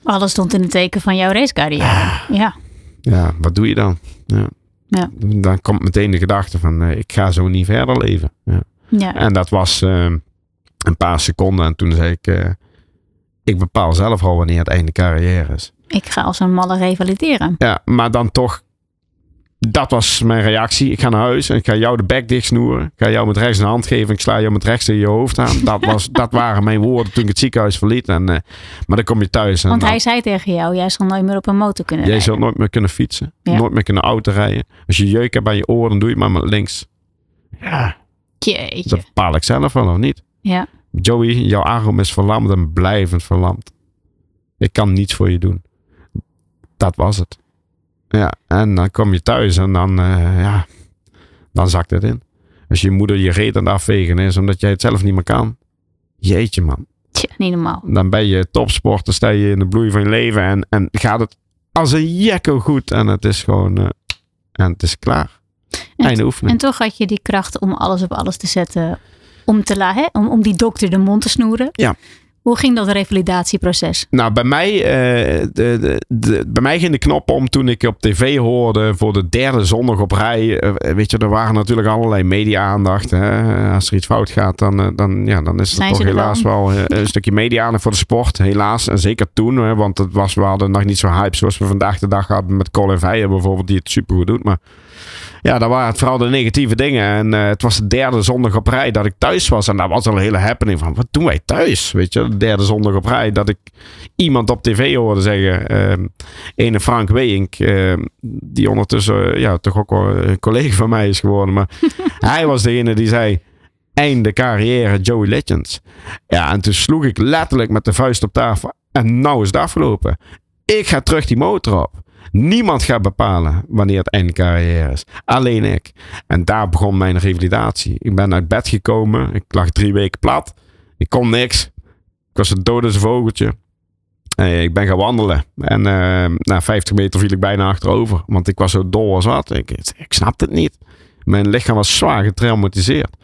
Speaker 3: Alles stond in het teken van jouw racecarrière. Ja.
Speaker 4: ja, wat doe je dan? Ja.
Speaker 3: Ja.
Speaker 4: Dan komt meteen de gedachte van, ik ga zo niet verder leven. Ja.
Speaker 3: ja.
Speaker 4: En dat was een paar seconden. En toen zei ik, ik bepaal zelf al wanneer het einde carrière is.
Speaker 3: Ik ga als een malle revalideren.
Speaker 4: Ja, maar dan toch, dat was mijn reactie. Ik ga naar huis en ik ga jou de bek dicht snoeren. Ik ga jou met rechts een hand geven. Ik sla jou met rechts in je hoofd aan. Dat, was, dat waren mijn woorden toen ik het ziekenhuis verliet. En, eh, maar dan kom je thuis en
Speaker 3: Want
Speaker 4: dan-
Speaker 3: hij zei tegen jou, jij zal nooit meer op een motor kunnen
Speaker 4: jij
Speaker 3: rijden.
Speaker 4: zult nooit meer kunnen fietsen.
Speaker 3: Ja.
Speaker 4: Nooit meer kunnen auto rijden. Als je jeuk hebt aan je oren, dan doe je het maar met links. Ja,
Speaker 3: Jeetje.
Speaker 4: dat bepaal ik zelf wel of niet.
Speaker 3: Ja.
Speaker 4: Joey, jouw arm is verlamd en blijvend verlamd. Ik kan niets voor je doen. Dat was het. Ja, en dan kom je thuis en dan, eh, ja, dan zakt het in. Als je moeder je reet aan het afvegen is omdat jij het zelf niet meer kan. Jeetje man.
Speaker 3: Tja, niet normaal.
Speaker 4: Dan ben je topsporter, sta je in de bloei van je leven en, en gaat het als een jekko goed. En het is gewoon, eh, en het is klaar.
Speaker 3: En,
Speaker 4: Einde oefening.
Speaker 3: en toch had je die kracht om alles op alles te zetten. Om, te hè? om, om die dokter de mond te snoeren.
Speaker 4: Ja.
Speaker 3: Hoe ging dat revalidatieproces?
Speaker 4: Nou, bij mij, eh, de, de, de- bij mij ging de knop om toen ik op tv hoorde voor de derde zondag op rij. eh, weet je, er waren natuurlijk allerlei media-aandacht. Hè. Als er iets fout gaat, dan, eh, dan, ja, dan is
Speaker 3: Zijn
Speaker 4: toch helaas wel een stukje media-aandacht voor de sport. Helaas. En zeker toen, hè, want het was, we hadden nog niet zo hype zoals we vandaag de dag hadden met Colin Veijer bijvoorbeeld, die het supergoed doet. Maar ja, dan waren het vooral de negatieve dingen. En het was de derde zondag op rij dat ik thuis was. En dat was al een hele happening van, wat doen wij thuis? Weet je, de derde zondag op rij dat ik iemand op tv hoorde zeggen. ehm ene Frank Weink, ehm, die ondertussen eh, ja, toch ook wel een collega van mij is geworden. Maar hij was degene die zei, einde carrière Joey Legends. Ja, en toen sloeg ik letterlijk met de vuist op tafel. En nou is het afgelopen. Ik ga terug die motor op. Niemand gaat bepalen wanneer het einde carrière is. Alleen ik. En daar begon mijn revalidatie. Ik ben uit bed gekomen. Ik lag drie weken plat. Ik kon niks. Ik was als een vogeltje. Eh, ik ben gaan wandelen. En eh, na 50 meter viel ik bijna achterover. Want ik was zo dol als wat. Ik, ik snapte het niet. Mijn lichaam was zwaar getraumatiseerd.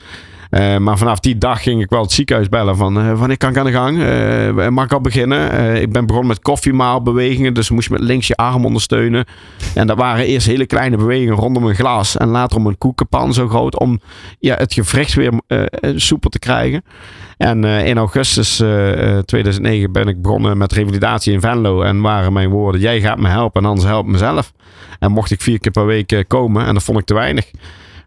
Speaker 4: Eh, maar vanaf die dag ging ik wel het ziekenhuis bellen van eh, wanneer kan ik aan de gang? Eh, mag ik al beginnen? Ik ben begonnen met koffiemaalbewegingen, dus moest je met links je arm ondersteunen. En dat waren eerst hele kleine bewegingen rondom een glas en later om een koekenpan zo groot om ja, het gewricht weer soepel te krijgen. En in augustus eh, eh, 2009 ben ik begonnen met revalidatie in Venlo en waren mijn woorden, jij gaat me helpen en anders help mezelf. En mocht ik vier keer per week komen en dat vond ik te weinig.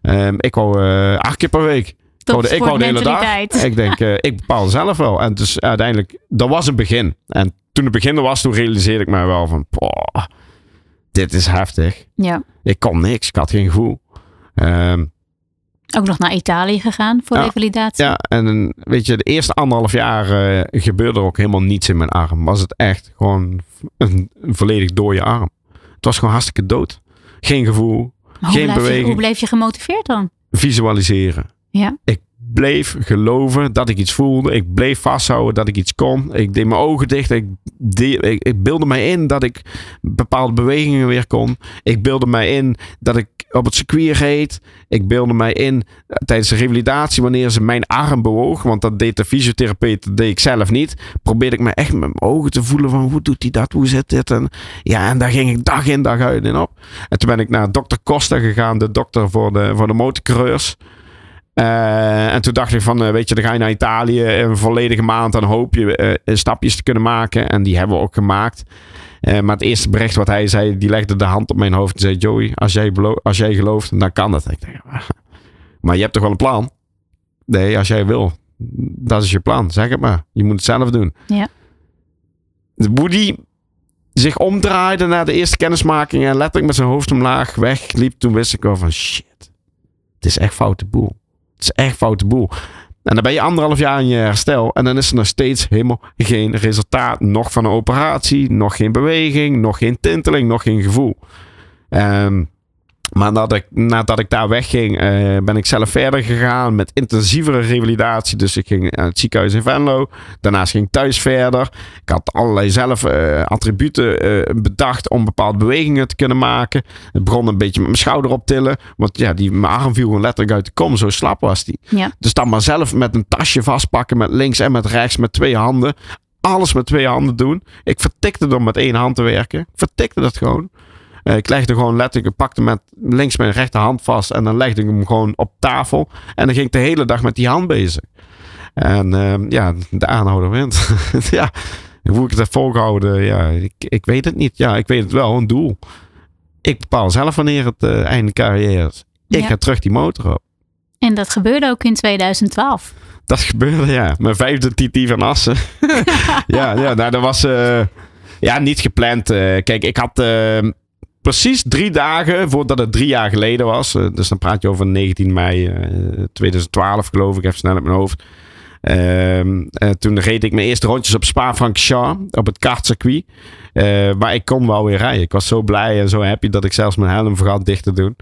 Speaker 4: Ehm, ik wou acht keer per week. Ik wou, de, ik wou de hele dag. Ik denk, eh, ik bepaal zelf wel. En dus uiteindelijk, dat was een begin. En toen het begin was, toen realiseerde ik mij wel van, "Poh, dit is heftig.
Speaker 3: Ja.
Speaker 4: Ik kon niks. Ik had geen gevoel. Ehm,
Speaker 3: Ook nog naar Italië gegaan voor
Speaker 4: Ja,
Speaker 3: revalidatie.
Speaker 4: Ja, en weet je, de eerste anderhalf jaar eh, gebeurde er ook helemaal niets in mijn arm. Was het echt gewoon een, een volledig dode arm. Het was gewoon hartstikke dood. Geen gevoel,
Speaker 3: Maar hoe,
Speaker 4: geen
Speaker 3: blijf je,
Speaker 4: beweging.
Speaker 3: hoe bleef je gemotiveerd dan?
Speaker 4: visualiseren.
Speaker 3: Ja.
Speaker 4: Ik bleef geloven dat ik iets voelde. Ik bleef vasthouden dat ik iets kon. Ik deed mijn ogen dicht. Ik, ik, ik beelde mij in dat ik bepaalde bewegingen weer kon. Ik beelde mij in dat ik op het circuit reed. Ik beelde mij in eh, tijdens de revalidatie wanneer ze mijn arm bewoog. Want dat deed de fysiotherapeut, dat deed ik zelf niet. Probeerde ik me echt met mijn ogen te voelen van hoe doet hij dat? Hoe zit dit? En, ja, en daar ging ik dag in dag uit in op. En toen ben ik naar dokter Costa gegaan. De dokter voor de, voor de motorcoureurs. Eh, en toen dacht ik van, eh, weet je, dan ga je naar Italië een volledige maand. Dan hoop je eh, stapjes te kunnen maken. En die hebben we ook gemaakt. Maar het eerste bericht wat hij zei, die legde de hand op mijn hoofd en zei: Joey, als jij, als jij gelooft, dan kan het. Ik denk, maar je hebt toch wel een plan? Nee, als jij wil. Dat is je plan. Zeg het maar. Je moet het zelf doen.
Speaker 3: Ja.
Speaker 4: Woody zich omdraaide na de eerste kennismaking en letterlijk met zijn hoofd omlaag wegliep. Toen wist ik wel van shit. Het is echt foute boel. Het is echt foute boel. En dan ben je anderhalf jaar in je herstel. En dan is er nog steeds helemaal geen resultaat. Nog van een operatie. Nog geen beweging. Nog geen tinteling. Nog geen gevoel. Ehm, maar nadat ik, nadat ik daar wegging, eh, ben ik zelf verder gegaan met intensievere revalidatie. Dus ik ging naar het ziekenhuis in Venlo. Daarnaast ging ik thuis verder. Ik had allerlei zelf eh, attributen eh, bedacht om bepaalde bewegingen te kunnen maken. Het begon een beetje met mijn schouder optillen. Want ja, die, mijn arm viel gewoon letterlijk uit de kom. Zo slap was die.
Speaker 3: Ja.
Speaker 4: Dus dan maar zelf met een tasje vastpakken met links en met rechts met twee handen. Alles met twee handen doen. Ik vertikte door met één hand te werken. Ik vertikte dat gewoon. Eh, ik legde gewoon letterlijk, ik pakte met links mijn rechterhand vast en dan legde ik hem gewoon op tafel. En dan ging ik de hele dag met die hand bezig. En ehm, ja, de aanhouder wint. ja, hoe ik het heb volgehouden, ja, ik, ik weet het niet. Ja, ik weet het wel, een doel. Ik bepaal zelf wanneer het eh, einde carrière is. Ik
Speaker 3: Ja.
Speaker 4: ga terug die motor op.
Speaker 3: En dat gebeurde ook in 2012.
Speaker 4: Dat gebeurde, ja. Mijn vijfde TT van Assen. ja, ja nou, dat was eh, ja, niet gepland. Kijk, ik had eh, precies drie dagen voordat het drie jaar geleden was. eh, dus dan praat je over 19 mei eh, 2012, geloof ik. Even snel uit mijn hoofd. Ehm, eh, toen reed ik mijn eerste rondjes op Spa-Francorchamps op het kartcircuit. Eh, maar ik kon wel weer rijden. Ik was zo blij en zo happy dat ik zelfs mijn helm vergat dicht te doen.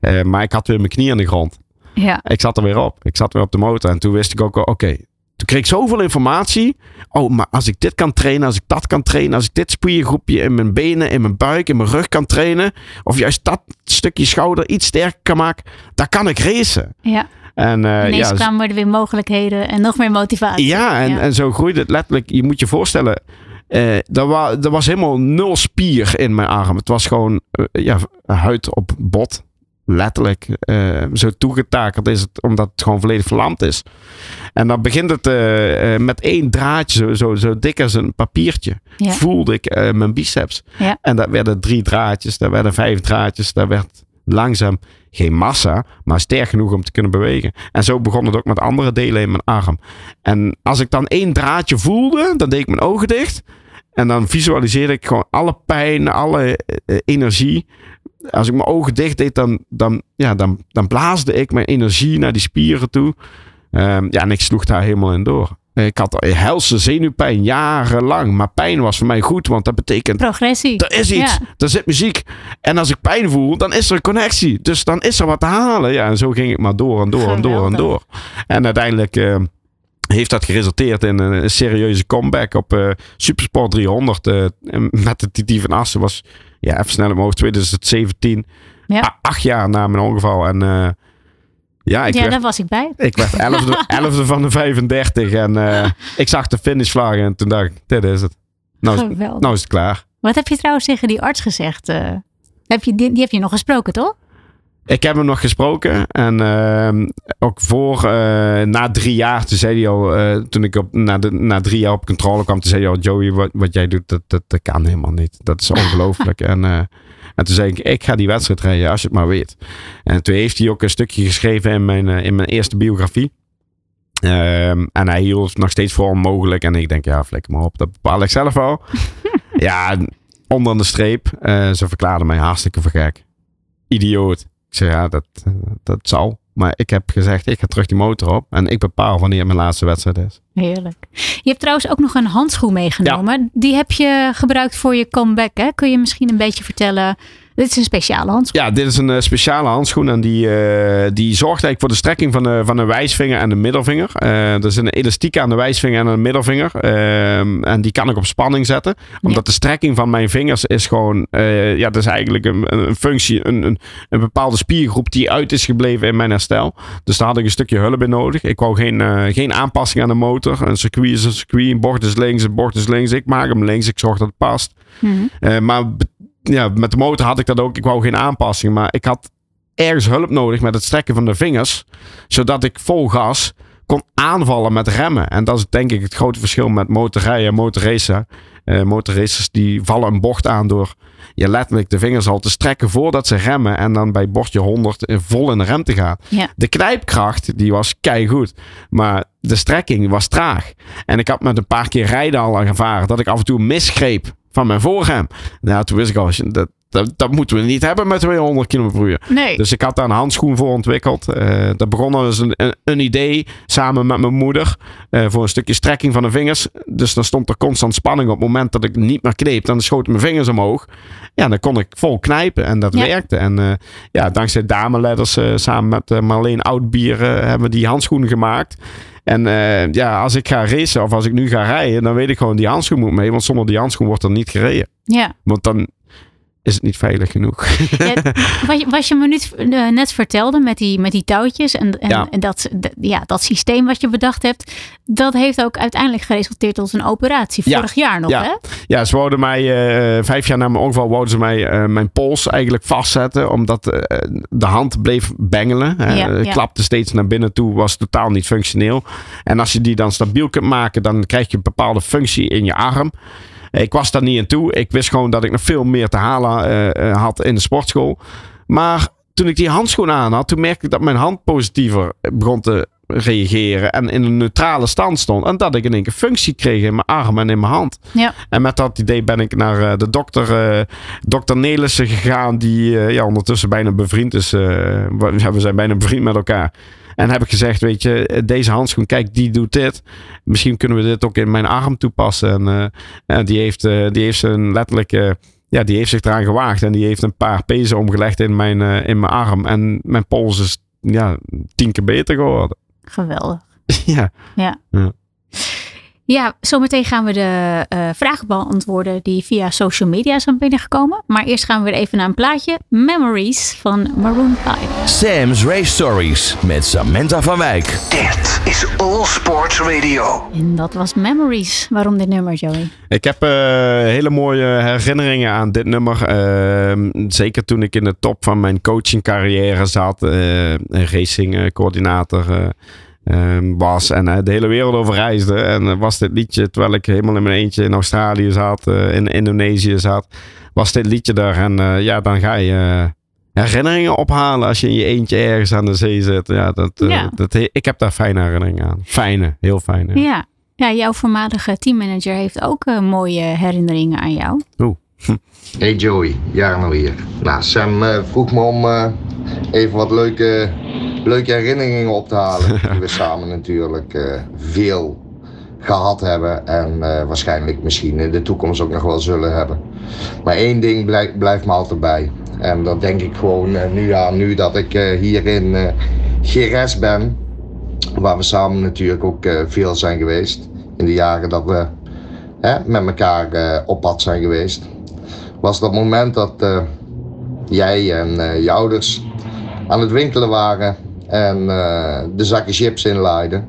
Speaker 4: Eh, maar ik had weer mijn knie aan de grond.
Speaker 3: Ja.
Speaker 4: Ik zat er weer op. Ik zat weer op de motor. En toen wist ik ook al, oké. Toen kreeg ik zoveel informatie. Oh, maar als ik dit kan trainen, als ik dat kan trainen, als ik dit spiergroepje in mijn benen, in mijn buik, in mijn rug kan trainen, of juist dat stukje schouder iets sterker kan maken, dan kan ik racen.
Speaker 3: ja.
Speaker 4: En, eh,
Speaker 3: Ineens
Speaker 4: ja,
Speaker 3: kwamen er weer mogelijkheden en nog meer motivatie.
Speaker 4: ja, en,
Speaker 3: Ja.
Speaker 4: en zo groeide het letterlijk. Je moet je voorstellen, er, wa er was helemaal nul spier in mijn arm. Het was gewoon eh, ja, huid op bot. Letterlijk. eh, zo toegetakeld is het, omdat het gewoon volledig verlamd is. En dan begint het eh, eh, met één draadje, zo, zo, zo dik als een papiertje.
Speaker 3: Ja.
Speaker 4: Voelde ik mijn biceps.
Speaker 3: Ja.
Speaker 4: En dat werden drie draadjes, daar werden vijf draadjes. Daar werd langzaam geen massa, maar sterk genoeg om te kunnen bewegen. En zo begon het ook met andere delen in mijn arm. En als ik dan één draadje voelde, dan deed ik mijn ogen dicht. En dan visualiseerde ik gewoon alle pijn, alle energie. Als ik mijn ogen dicht deed, dan, dan, ja, dan, dan blaasde ik mijn energie naar die spieren toe. Ehm, ja, en ik sloeg daar helemaal in door. Ik had helse zenuwpijn jarenlang. Maar pijn was voor mij goed, want dat betekent
Speaker 3: Progressie.
Speaker 4: er is iets.
Speaker 3: Ja.
Speaker 4: Er zit muziek. En als ik pijn voel, dan is er een connectie. Dus dan is er wat te halen. Ja, en zo ging ik maar door en door en door en door. En uiteindelijk eh, heeft dat geresulteerd in een, serieuze comeback op eh, Supersport 300. eh, met de TT van Assen was, ja, even snel omhoog, 2017.
Speaker 3: Ja.
Speaker 4: A- acht jaar na mijn ongeval. En eh, ja, ik
Speaker 3: ja,
Speaker 4: werd,
Speaker 3: daar was ik bij.
Speaker 4: ik werd elfde, elfde van de 35. En eh, ik zag de finishvlag en toen dacht ik, dit is het. Nou is, nou is het klaar.
Speaker 3: Wat heb je trouwens tegen die arts gezegd? eh? heb je, die, die heb je nog gesproken, toch?
Speaker 4: Ik heb hem nog gesproken. En ehm, ook voor, eh, na drie jaar, toen zei hij al, eh, toen ik op, na, de, na drie jaar op controle kwam, toen zei hij al, Joey, wat, wat jij doet, dat, dat, dat kan helemaal niet. Dat is ongelooflijk. en, eh, en toen zei ik, ik ga die wedstrijd rijden als je het maar weet. En toen heeft hij ook een stukje geschreven in mijn, in mijn eerste biografie. Ehm, en hij hield nog steeds voor onmogelijk. En ik denk, ja, flikker maar op. Dat bepaal ik zelf wel. ja, onder de streep. ze verklaarden mij hartstikke voor gek. Idioot. Ik zei, ja, dat, dat zal. Maar ik heb gezegd, ik ga terug die motor op. En ik bepaal wanneer mijn laatste wedstrijd is.
Speaker 3: Heerlijk. Je hebt trouwens ook nog een handschoen meegenomen. Die heb je gebruikt voor je comeback. Hè? Kun je misschien een beetje vertellen dit is een speciale handschoen.
Speaker 4: Ja, dit is een uh, speciale handschoen. En die, uh, die zorgt eigenlijk voor de strekking van de, van de wijsvinger en de middelvinger. Uh, er is een elastiek aan de wijsvinger en de middelvinger. Ehm, en die kan ik op spanning zetten. Omdat ja. de strekking van mijn vingers is gewoon... ja, dat is eigenlijk een, een functie, een, een, een, bepaalde spiergroep die uit is gebleven in mijn herstel. Dus daar had ik een stukje hulp in nodig. Ik wou geen, geen aanpassing aan de motor. Een circuit is een circuit. Een bocht is links, een bocht is links. Ik maak hem links. Ik zorg dat het past. Mm -hmm. maar ja, met de motor had ik dat ook. Ik wou geen aanpassing, maar ik had ergens hulp nodig met het strekken van de vingers. Zodat ik vol gas kon aanvallen met remmen. En dat is denk ik het grote verschil met motorrijden en motorracen. Uh, motorracers die vallen een bocht aan door je letterlijk de vingers al te strekken voordat ze remmen. En dan bij bordje 100 vol in de rem te gaan.
Speaker 3: Ja.
Speaker 4: De knijpkracht die was keigoed. Maar de strekking was traag. En ik had met een paar keer rijden al ervaren dat ik af en toe misgreep van mijn voorrem. Nou, toen wist ik al, dat, dat, dat, moeten we niet hebben met 200 km per uur.
Speaker 3: Nee.
Speaker 4: Dus ik had daar een handschoen voor ontwikkeld. Uh, dat begon als een, een, een, idee samen met mijn moeder. Uh, voor een stukje strekking van de vingers. Dus dan stond er constant spanning op het moment dat ik niet meer kneep. Dan schoten mijn vingers omhoog. Ja, dan kon ik vol knijpen en dat
Speaker 3: Ja.
Speaker 4: werkte. En uh, ja, dankzij dameletters samen met Marleen Oudbier hebben we die handschoenen gemaakt. En uh, ja, als ik ga racen of als ik nu ga rijden, dan weet ik gewoon die handschoen moet mee. Want zonder die handschoen wordt er niet gereden.
Speaker 3: Ja.
Speaker 4: Want dan is het niet veilig genoeg.
Speaker 3: Ja, wat, je, wat je me nu uh, net vertelde met die, met die touwtjes en, en,
Speaker 4: Ja.
Speaker 3: en dat, ja, dat systeem wat je bedacht hebt, dat heeft ook uiteindelijk geresulteerd tot een operatie.
Speaker 4: Ja.
Speaker 3: Vorig jaar nog,
Speaker 4: Ja.
Speaker 3: hè?
Speaker 4: Ja, ze wouden mij, eh, vijf jaar na mijn ongeval, wouden ze mij eh, mijn pols eigenlijk vastzetten. Omdat eh, de hand bleef bengelen. hè. Klapte steeds naar binnen toe, was totaal niet functioneel. En als je die dan stabiel kunt maken, dan krijg je een bepaalde functie in je arm. Ik was daar niet aan toe. Ik wist gewoon dat ik nog veel meer te halen eh, eh, had in de sportschool. Maar toen ik die handschoen aan had, toen merkte ik dat mijn hand positiever begon te reageren. En in een neutrale stand stond. En dat ik in één keer functie kreeg in mijn arm en in mijn hand.
Speaker 3: Ja.
Speaker 4: En met dat idee ben ik naar eh, de dokter, eh dokter Nelissen gegaan. Die ja, ondertussen bijna bevriend is. we zijn bijna bevriend met elkaar. En heb ik gezegd, weet je, deze handschoen, kijk, die doet dit. Misschien kunnen we dit ook in mijn arm toepassen. En eh, die, heeft, eh, die heeft zijn letterlijk... eh, ja, die heeft zich eraan gewaagd. En die heeft een paar pezen omgelegd in mijn, in mijn arm. En mijn pols is ja, tien keer beter geworden.
Speaker 3: Geweldig.
Speaker 4: ja.
Speaker 3: Ja.
Speaker 4: Ja.
Speaker 3: Ja, zometeen gaan we de eh, vragen beantwoorden die via social media zijn binnengekomen. Maar eerst gaan we weer even naar een plaatje. Memories van Maroon 5.
Speaker 2: Sam's Race Stories met Samantha van Wijk.
Speaker 1: Dit is All Sports Radio.
Speaker 3: En dat was Memories. Waarom dit nummer, Joey?
Speaker 4: Ik heb eh, hele mooie herinneringen aan dit nummer. Ehm, zeker toen ik in de top van mijn coachingcarrière zat. eh, racingcoördinator was. En eh, de hele wereld over reisde. En eh, was dit liedje, terwijl ik helemaal in mijn eentje in Australië zat. eh, in Indonesië zat. Was dit liedje daar. En ja, dan ga je... Herinneringen ophalen als je in je eentje ergens aan de zee zit. Ja, dat,
Speaker 3: Ja.
Speaker 4: dat, ik heb daar fijne herinneringen aan. Fijne, heel fijne.
Speaker 3: Ja. Ja, jouw voormalige teammanager heeft ook mooie herinneringen aan jou.
Speaker 6: Hey Joey, Jarno hier. Nou, Sam eh, vroeg me om eh, even wat leuke, leuke herinneringen op te halen. Die we samen natuurlijk eh, veel gehad hebben en waarschijnlijk misschien in de toekomst ook nog wel zullen hebben. Maar één ding blij- blijft me altijd bij. En dat denk ik gewoon nu aan, nu dat ik hier in GRS ben. Waar we samen natuurlijk ook veel zijn geweest. In de jaren dat we met elkaar op pad zijn geweest was dat moment dat eh, jij en eh, je ouders aan het winkelen waren en eh, de zakken chips inlaaiden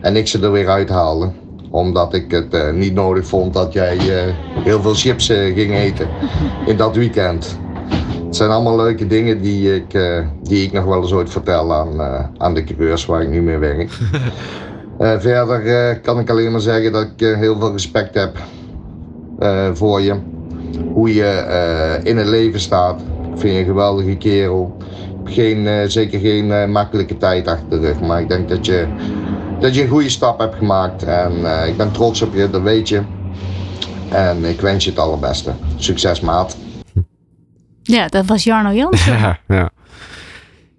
Speaker 6: en ik ze er weer uithaalde omdat ik het niet nodig vond dat jij heel veel chips ging eten in dat weekend. Het zijn allemaal leuke dingen die ik, die ik nog wel eens ooit vertel aan, aan de coureurs waar ik nu mee werk. Verder kan ik alleen maar zeggen dat ik heel veel respect heb voor je hoe je eh, in het leven staat. Ik vind je een geweldige kerel. Geen, eh, zeker geen eh, makkelijke tijd achter de rug. Maar ik denk dat je, dat je een goede stap hebt gemaakt. En eh, ik ben trots op je, dat weet je. En ik wens je het allerbeste. Succes maat.
Speaker 3: Ja, dat was Jarno Jansen.
Speaker 4: Ja, ja.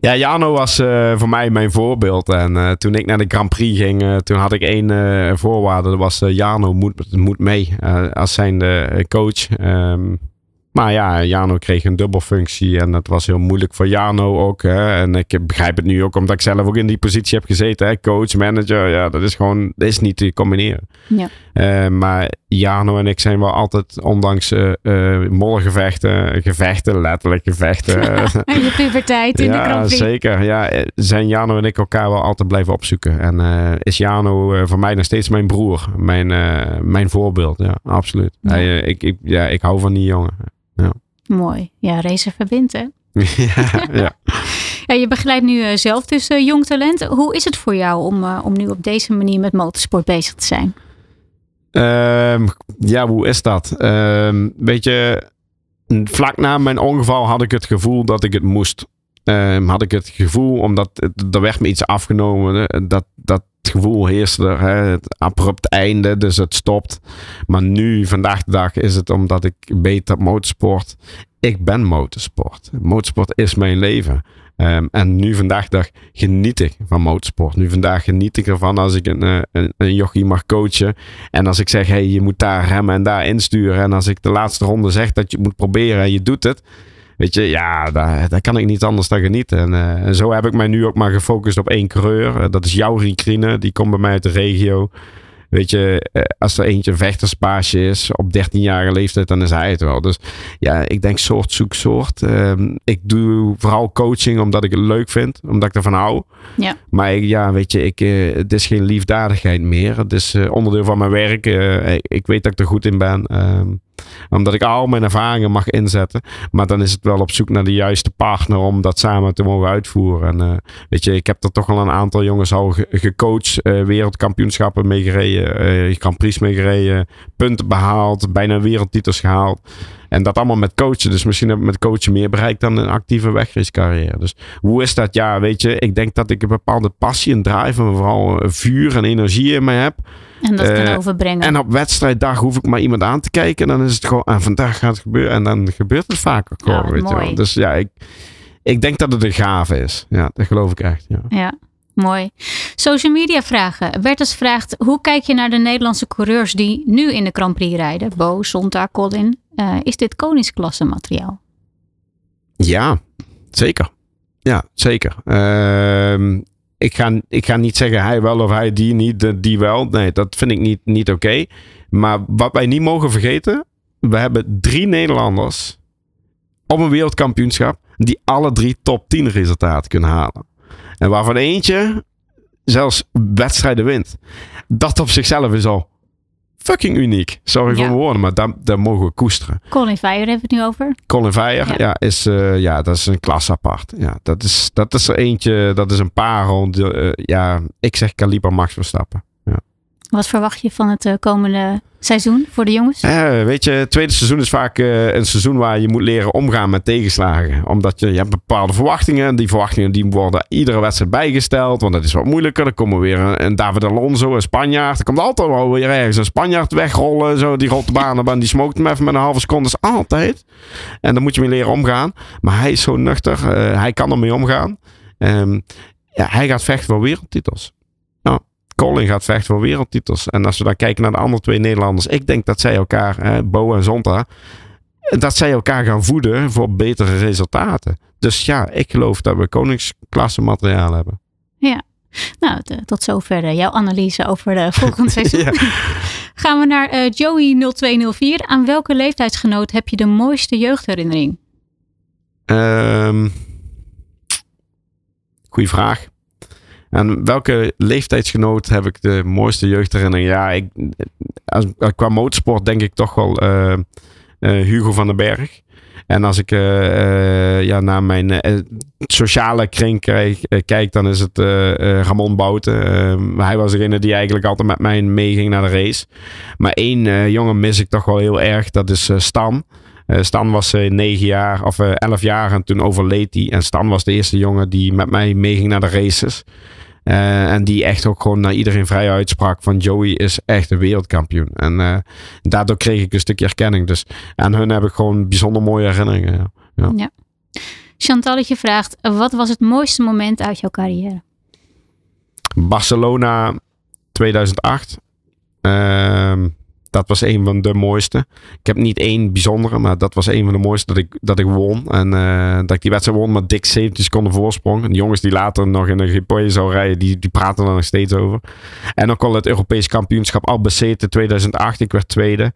Speaker 4: Ja, Jano was uh, voor mij mijn voorbeeld. En uh, toen ik naar de Grand Prix ging, uh, toen had ik één voorwaarde. Dat was Jano moet, moet mee als zijn coach. Um, maar ja, Jano kreeg een dubbelfunctie en dat was heel moeilijk voor Jano ook. Hè. En ik begrijp het nu ook omdat ik zelf ook in die positie heb gezeten. Hè. Coach, manager, ja, dat is gewoon, dat is niet te combineren.
Speaker 3: Ja.
Speaker 4: Uh, maar Jano en ik zijn wel altijd, ondanks uh, uh, mollengevechten, gevechten, letterlijk gevechten.
Speaker 3: en je puberteit in
Speaker 4: ja,
Speaker 3: de Grand
Speaker 4: zeker. Ja, zijn Jano en ik elkaar wel altijd blijven opzoeken. En is Jano voor mij nog steeds mijn broer, mijn, mijn voorbeeld. Ja, absoluut.
Speaker 3: Ja.
Speaker 4: Hij, ik, ik, ja, ik hou van die jongen.
Speaker 3: Mooi. Ja, racer verbindt, hè?
Speaker 4: ja, ja.
Speaker 3: ja, je begeleidt nu uh, zelf dus uh, jong talent. Hoe is het voor jou om, uh, om nu op deze manier met motorsport bezig te zijn?
Speaker 4: Um, ja, hoe is dat? Um, weet je, vlak na mijn ongeval had ik het gevoel dat ik het moest. Um, had ik het gevoel, omdat het, er werd me iets afgenomen, dat, dat gevoel heerste er. Hè? Het abrupt einde, dus het stopt. Maar nu, vandaag de dag, is het omdat ik dat motorsport. Ik ben motorsport. Motorsport is mijn leven. Um, en nu vandaag de dag geniet ik van motorsport. Nu vandaag geniet ik ervan als ik een, een, een jochie mag coachen. En als ik zeg, hey, je moet daar remmen en daar insturen. En als ik de laatste ronde zeg dat je het moet proberen en je doet het. Weet je, ja, daar, daar kan ik niet anders dan genieten. En, uh, en, zo heb ik mij nu ook maar gefocust op één coureur. Uh, dat is jouw Riekrine. Die komt bij mij uit de regio. Weet je, uh, als er eentje een vechterspaasje is op 13-jarige leeftijd, dan is hij het wel. Dus ja, ik denk soort zoek soort. Ehm, ik doe vooral coaching omdat ik het leuk vind, omdat ik ervan hou.
Speaker 3: Ja.
Speaker 4: Maar ik, ja, weet je, ik, het is geen liefdadigheid meer. Het is onderdeel van mijn werk. ik weet dat ik er goed in ben. Um, omdat ik al mijn ervaringen mag inzetten. Maar dan is het wel op zoek naar de juiste partner om dat samen te mogen uitvoeren. En uh, weet je, ik heb er toch al een aantal jongens al ge gecoacht. Uh, wereldkampioenschappen meegereden. Uh, Grand Prix meegereden. Punten behaald. Bijna wereldtitels gehaald. En dat allemaal met coachen. Dus misschien heb ik met coachen meer bereikt dan een actieve wegracecarrière. Dus hoe is dat? Ja, weet je, ik denk dat ik een bepaalde passie en drive en vooral vuur en energie in mij heb.
Speaker 3: En dat kan uh, overbrengen.
Speaker 4: En op wedstrijddag hoef ik maar iemand aan te kijken. En dan is het gewoon, en vandaag gaat het gebeuren. En dan gebeurt het vaker. Gewoon,
Speaker 3: ja,
Speaker 4: weet
Speaker 3: mooi.
Speaker 4: je wel. Dus ja, ik, ik denk dat het een gave is. Ja, dat geloof ik echt. Ja.
Speaker 3: ja. Mooi. Social media vragen. Bertus vraagt: hoe kijk je naar de Nederlandse coureurs die nu in de Grand Prix rijden? Bo, Sonta, Colin. Uh, is dit koningsklasse materiaal?
Speaker 4: Ja, zeker. Ja, zeker. Uh, ik, ga, ik ga niet zeggen hij wel of hij die niet, die wel. Nee, dat vind ik niet, niet oké. Maar wat wij niet mogen vergeten: we hebben drie Nederlanders op een wereldkampioenschap die alle drie top 10 resultaten kunnen halen. En waarvan eentje zelfs wedstrijden wint. Dat op zichzelf is al fucking uniek. Sorry voor mijn woorden, maar daar, daar mogen we koesteren.
Speaker 3: Colin Veijer hebben we het nu over.
Speaker 4: Colin Veijer,
Speaker 3: Ja.
Speaker 4: is, eh, ja, dat is een klas apart. Ja, dat, is, dat is er eentje, dat is een parel. Eh, ja, ik zeg kaliber Max Verstappen.
Speaker 3: Wat verwacht je van het eh, komende seizoen voor de jongens?
Speaker 4: Eh, weet je, het tweede seizoen is vaak eh, een seizoen waar je moet leren omgaan met tegenslagen. Omdat je, hebt bepaalde verwachtingen. Die verwachtingen die worden iedere wedstrijd bijgesteld. Want dat is wat moeilijker. Dan komen weer een, David Alonso, een Spanjaard. Er komt altijd wel weer ergens een Spanjaard wegrollen. Zo, die rolt de baan op en die smoked hem even met een halve seconde. Altijd. En dan moet je mee leren omgaan. Maar hij is zo nuchter. hij kan ermee omgaan. Ehm, ja, hij gaat vechten voor wereldtitels. Nou, Colin gaat vechten voor wereldtitels. En als we dan kijken naar de andere twee Nederlanders. Ik denk dat zij elkaar, hè, Bo en Zonta. Dat zij elkaar gaan voeden voor betere resultaten. Dus ja, ik geloof dat we koningsklasse materiaal hebben.
Speaker 3: Nou, t- tot zover eh, jouw analyse over de volgend seizoen.
Speaker 4: Ja.
Speaker 3: Gaan we naar eh, Joey 0204. Aan welke leeftijdsgenoot heb je de mooiste jeugdherinnering?
Speaker 4: Ehm goeie vraag. En welke leeftijdsgenoot heb ik de mooiste jeugdherinnering? Ja, ik, als, qua motorsport denk ik toch wel eh, eh, Hugo van den Berg. En als ik eh, ja, naar mijn sociale kring kijk, dan is het Ramon Bouten. Hij was degene die eigenlijk altijd met mij meeging naar de race. Maar één jongen mis ik toch wel heel erg. Dat is Stan. Stan was eh, negen jaar of eh, elf jaar en toen overleed hij. En Stan was de eerste jongen die met mij meeging naar de races. Eh, en die echt ook gewoon naar iedereen vrij uitsprak van Joey is echt een wereldkampioen. En eh, daardoor kreeg ik een stukje erkenning. Dus aan hun heb ik gewoon bijzonder mooie herinneringen. Ja.
Speaker 3: Ja. Chantalletje vraagt, wat was het mooiste moment uit jouw carrière?
Speaker 4: Barcelona 2008. Ehm, dat was een van de mooiste. Ik heb niet één bijzondere, maar dat was een van de mooiste dat ik, dat ik won. En eh, dat ik die wedstrijd won met dik 17 seconden voorsprong. En de jongens die later nog in een Ripoll zou rijden, die, die praten er nog steeds over. En ook al het Europees kampioenschap Albacete 2008. Ik werd tweede.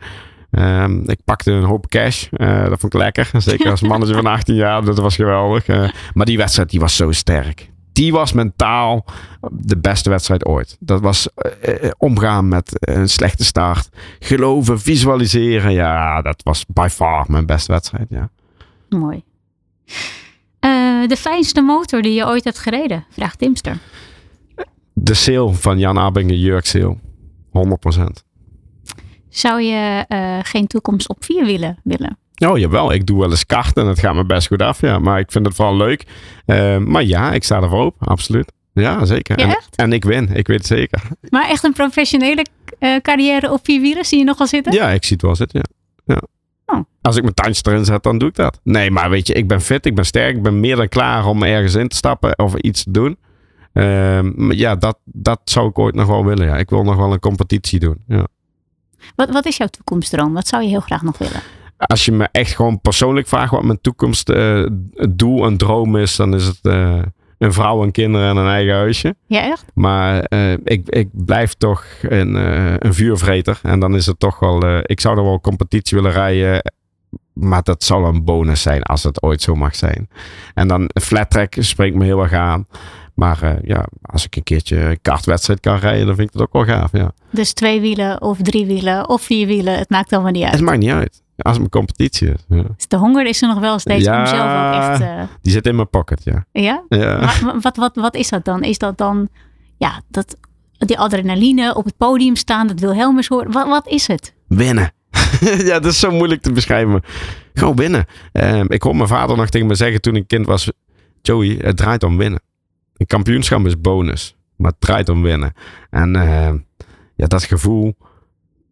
Speaker 4: Ehm, ik pakte een hoop cash. Eh, dat vond ik lekker. Zeker als mannetje van 18 jaar. Dat was geweldig. Eh, maar die wedstrijd die was zo sterk die was mentaal de beste wedstrijd ooit. Dat was uh, omgaan met een slechte start. Geloven, visualiseren. Ja, dat was by far mijn beste wedstrijd. Ja.
Speaker 3: Mooi. Uh, de fijnste motor die je ooit hebt gereden? Vraagt Timster.
Speaker 4: De Seel van Jan Abingen, Jurk Seel. 100%.
Speaker 3: Zou je uh, geen toekomst op vier wielen willen?
Speaker 4: Oh jawel, ik doe wel eens karten en het gaat me best goed af. Ja. Maar ik vind het vooral leuk. Uh, maar ja, ik sta ervoor open, absoluut. Ja, zeker.
Speaker 3: Ja,
Speaker 4: en, en, ik win, ik weet het zeker.
Speaker 3: Maar echt een professionele uh, carrière op vier wielen, zie je nog wel zitten?
Speaker 4: Ja, ik zie het wel zitten, ja. ja.
Speaker 3: Oh.
Speaker 4: Als ik mijn tandjes erin zet, dan doe ik dat. Nee, maar weet je, ik ben fit, ik ben sterk, ik ben meer dan klaar om ergens in te stappen of iets te doen. Uh, ja, dat, dat zou ik ooit nog wel willen. Ja. Ik wil nog wel een competitie doen. Ja.
Speaker 3: Wat, wat is jouw toekomstdroom? Wat zou je heel graag nog willen?
Speaker 4: Als je me echt gewoon persoonlijk vraagt wat mijn toekomst uh, doel en droom is, dan is het uh, een vrouw en kinderen en een eigen huisje.
Speaker 3: Ja, echt?
Speaker 4: Maar uh, ik, ik blijf toch een, een vuurvreter. En dan is het toch wel, ik zou er wel competitie willen rijden. Maar dat zal een bonus zijn als het ooit zo mag zijn. En dan flat track spreekt me heel erg aan. Maar ja, als ik een keertje een kartwedstrijd kan rijden, dan vind ik het ook wel gaaf. Ja.
Speaker 3: Dus twee wielen of drie wielen of vier wielen, het maakt allemaal niet uit.
Speaker 4: Het maakt niet uit. Als mijn competitie is. Ja.
Speaker 3: Dus de honger is er nog wel steeds ja, om zelf ook echt... Uh...
Speaker 4: Die zit in mijn pocket, ja.
Speaker 3: Ja?
Speaker 4: ja.
Speaker 3: Maar wat, wat, wat is dat dan? Is dat dan ja, dat, die adrenaline op het podium staan, dat Wilhelmus horen? Wat, wat is het?
Speaker 4: Winnen. ja, dat is zo moeilijk te beschrijven. Gewoon winnen. Uh, ik hoorde mijn vader nog tegen me zeggen toen ik kind was... Joey, het draait om winnen. Een kampioenschap is bonus. Maar het draait om winnen. En uh, ja, dat gevoel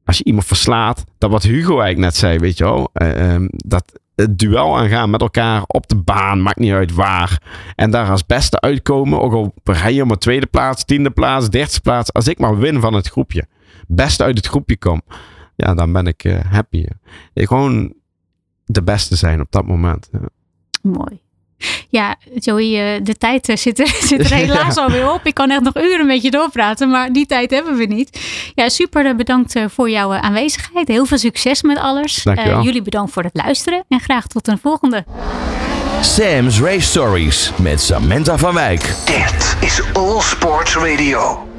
Speaker 4: als je iemand verslaat, dat wat Hugo eigenlijk net zei, weet je wel, uh, dat het duel aangaan met elkaar op de baan, maakt niet uit waar. En daar als beste uitkomen, ook al rij je een tweede plaats, tiende plaats, derde plaats, als ik maar win van het groepje, beste uit het groepje kom, ja, dan ben ik uh, happy. Ik gewoon de beste zijn op dat moment. Ja.
Speaker 3: Mooi. Ja, Joey, de tijd zit er, zit er helaas ja. alweer op. Ik kan echt nog uren met je doorpraten, maar die tijd hebben we niet. Ja, super bedankt voor jouw aanwezigheid. Heel veel succes met alles.
Speaker 4: Uh,
Speaker 3: jullie bedankt voor het luisteren en graag tot een volgende.
Speaker 2: Sam's Race Stories met Samantha van Wijk.
Speaker 1: Dit is All Sports Radio.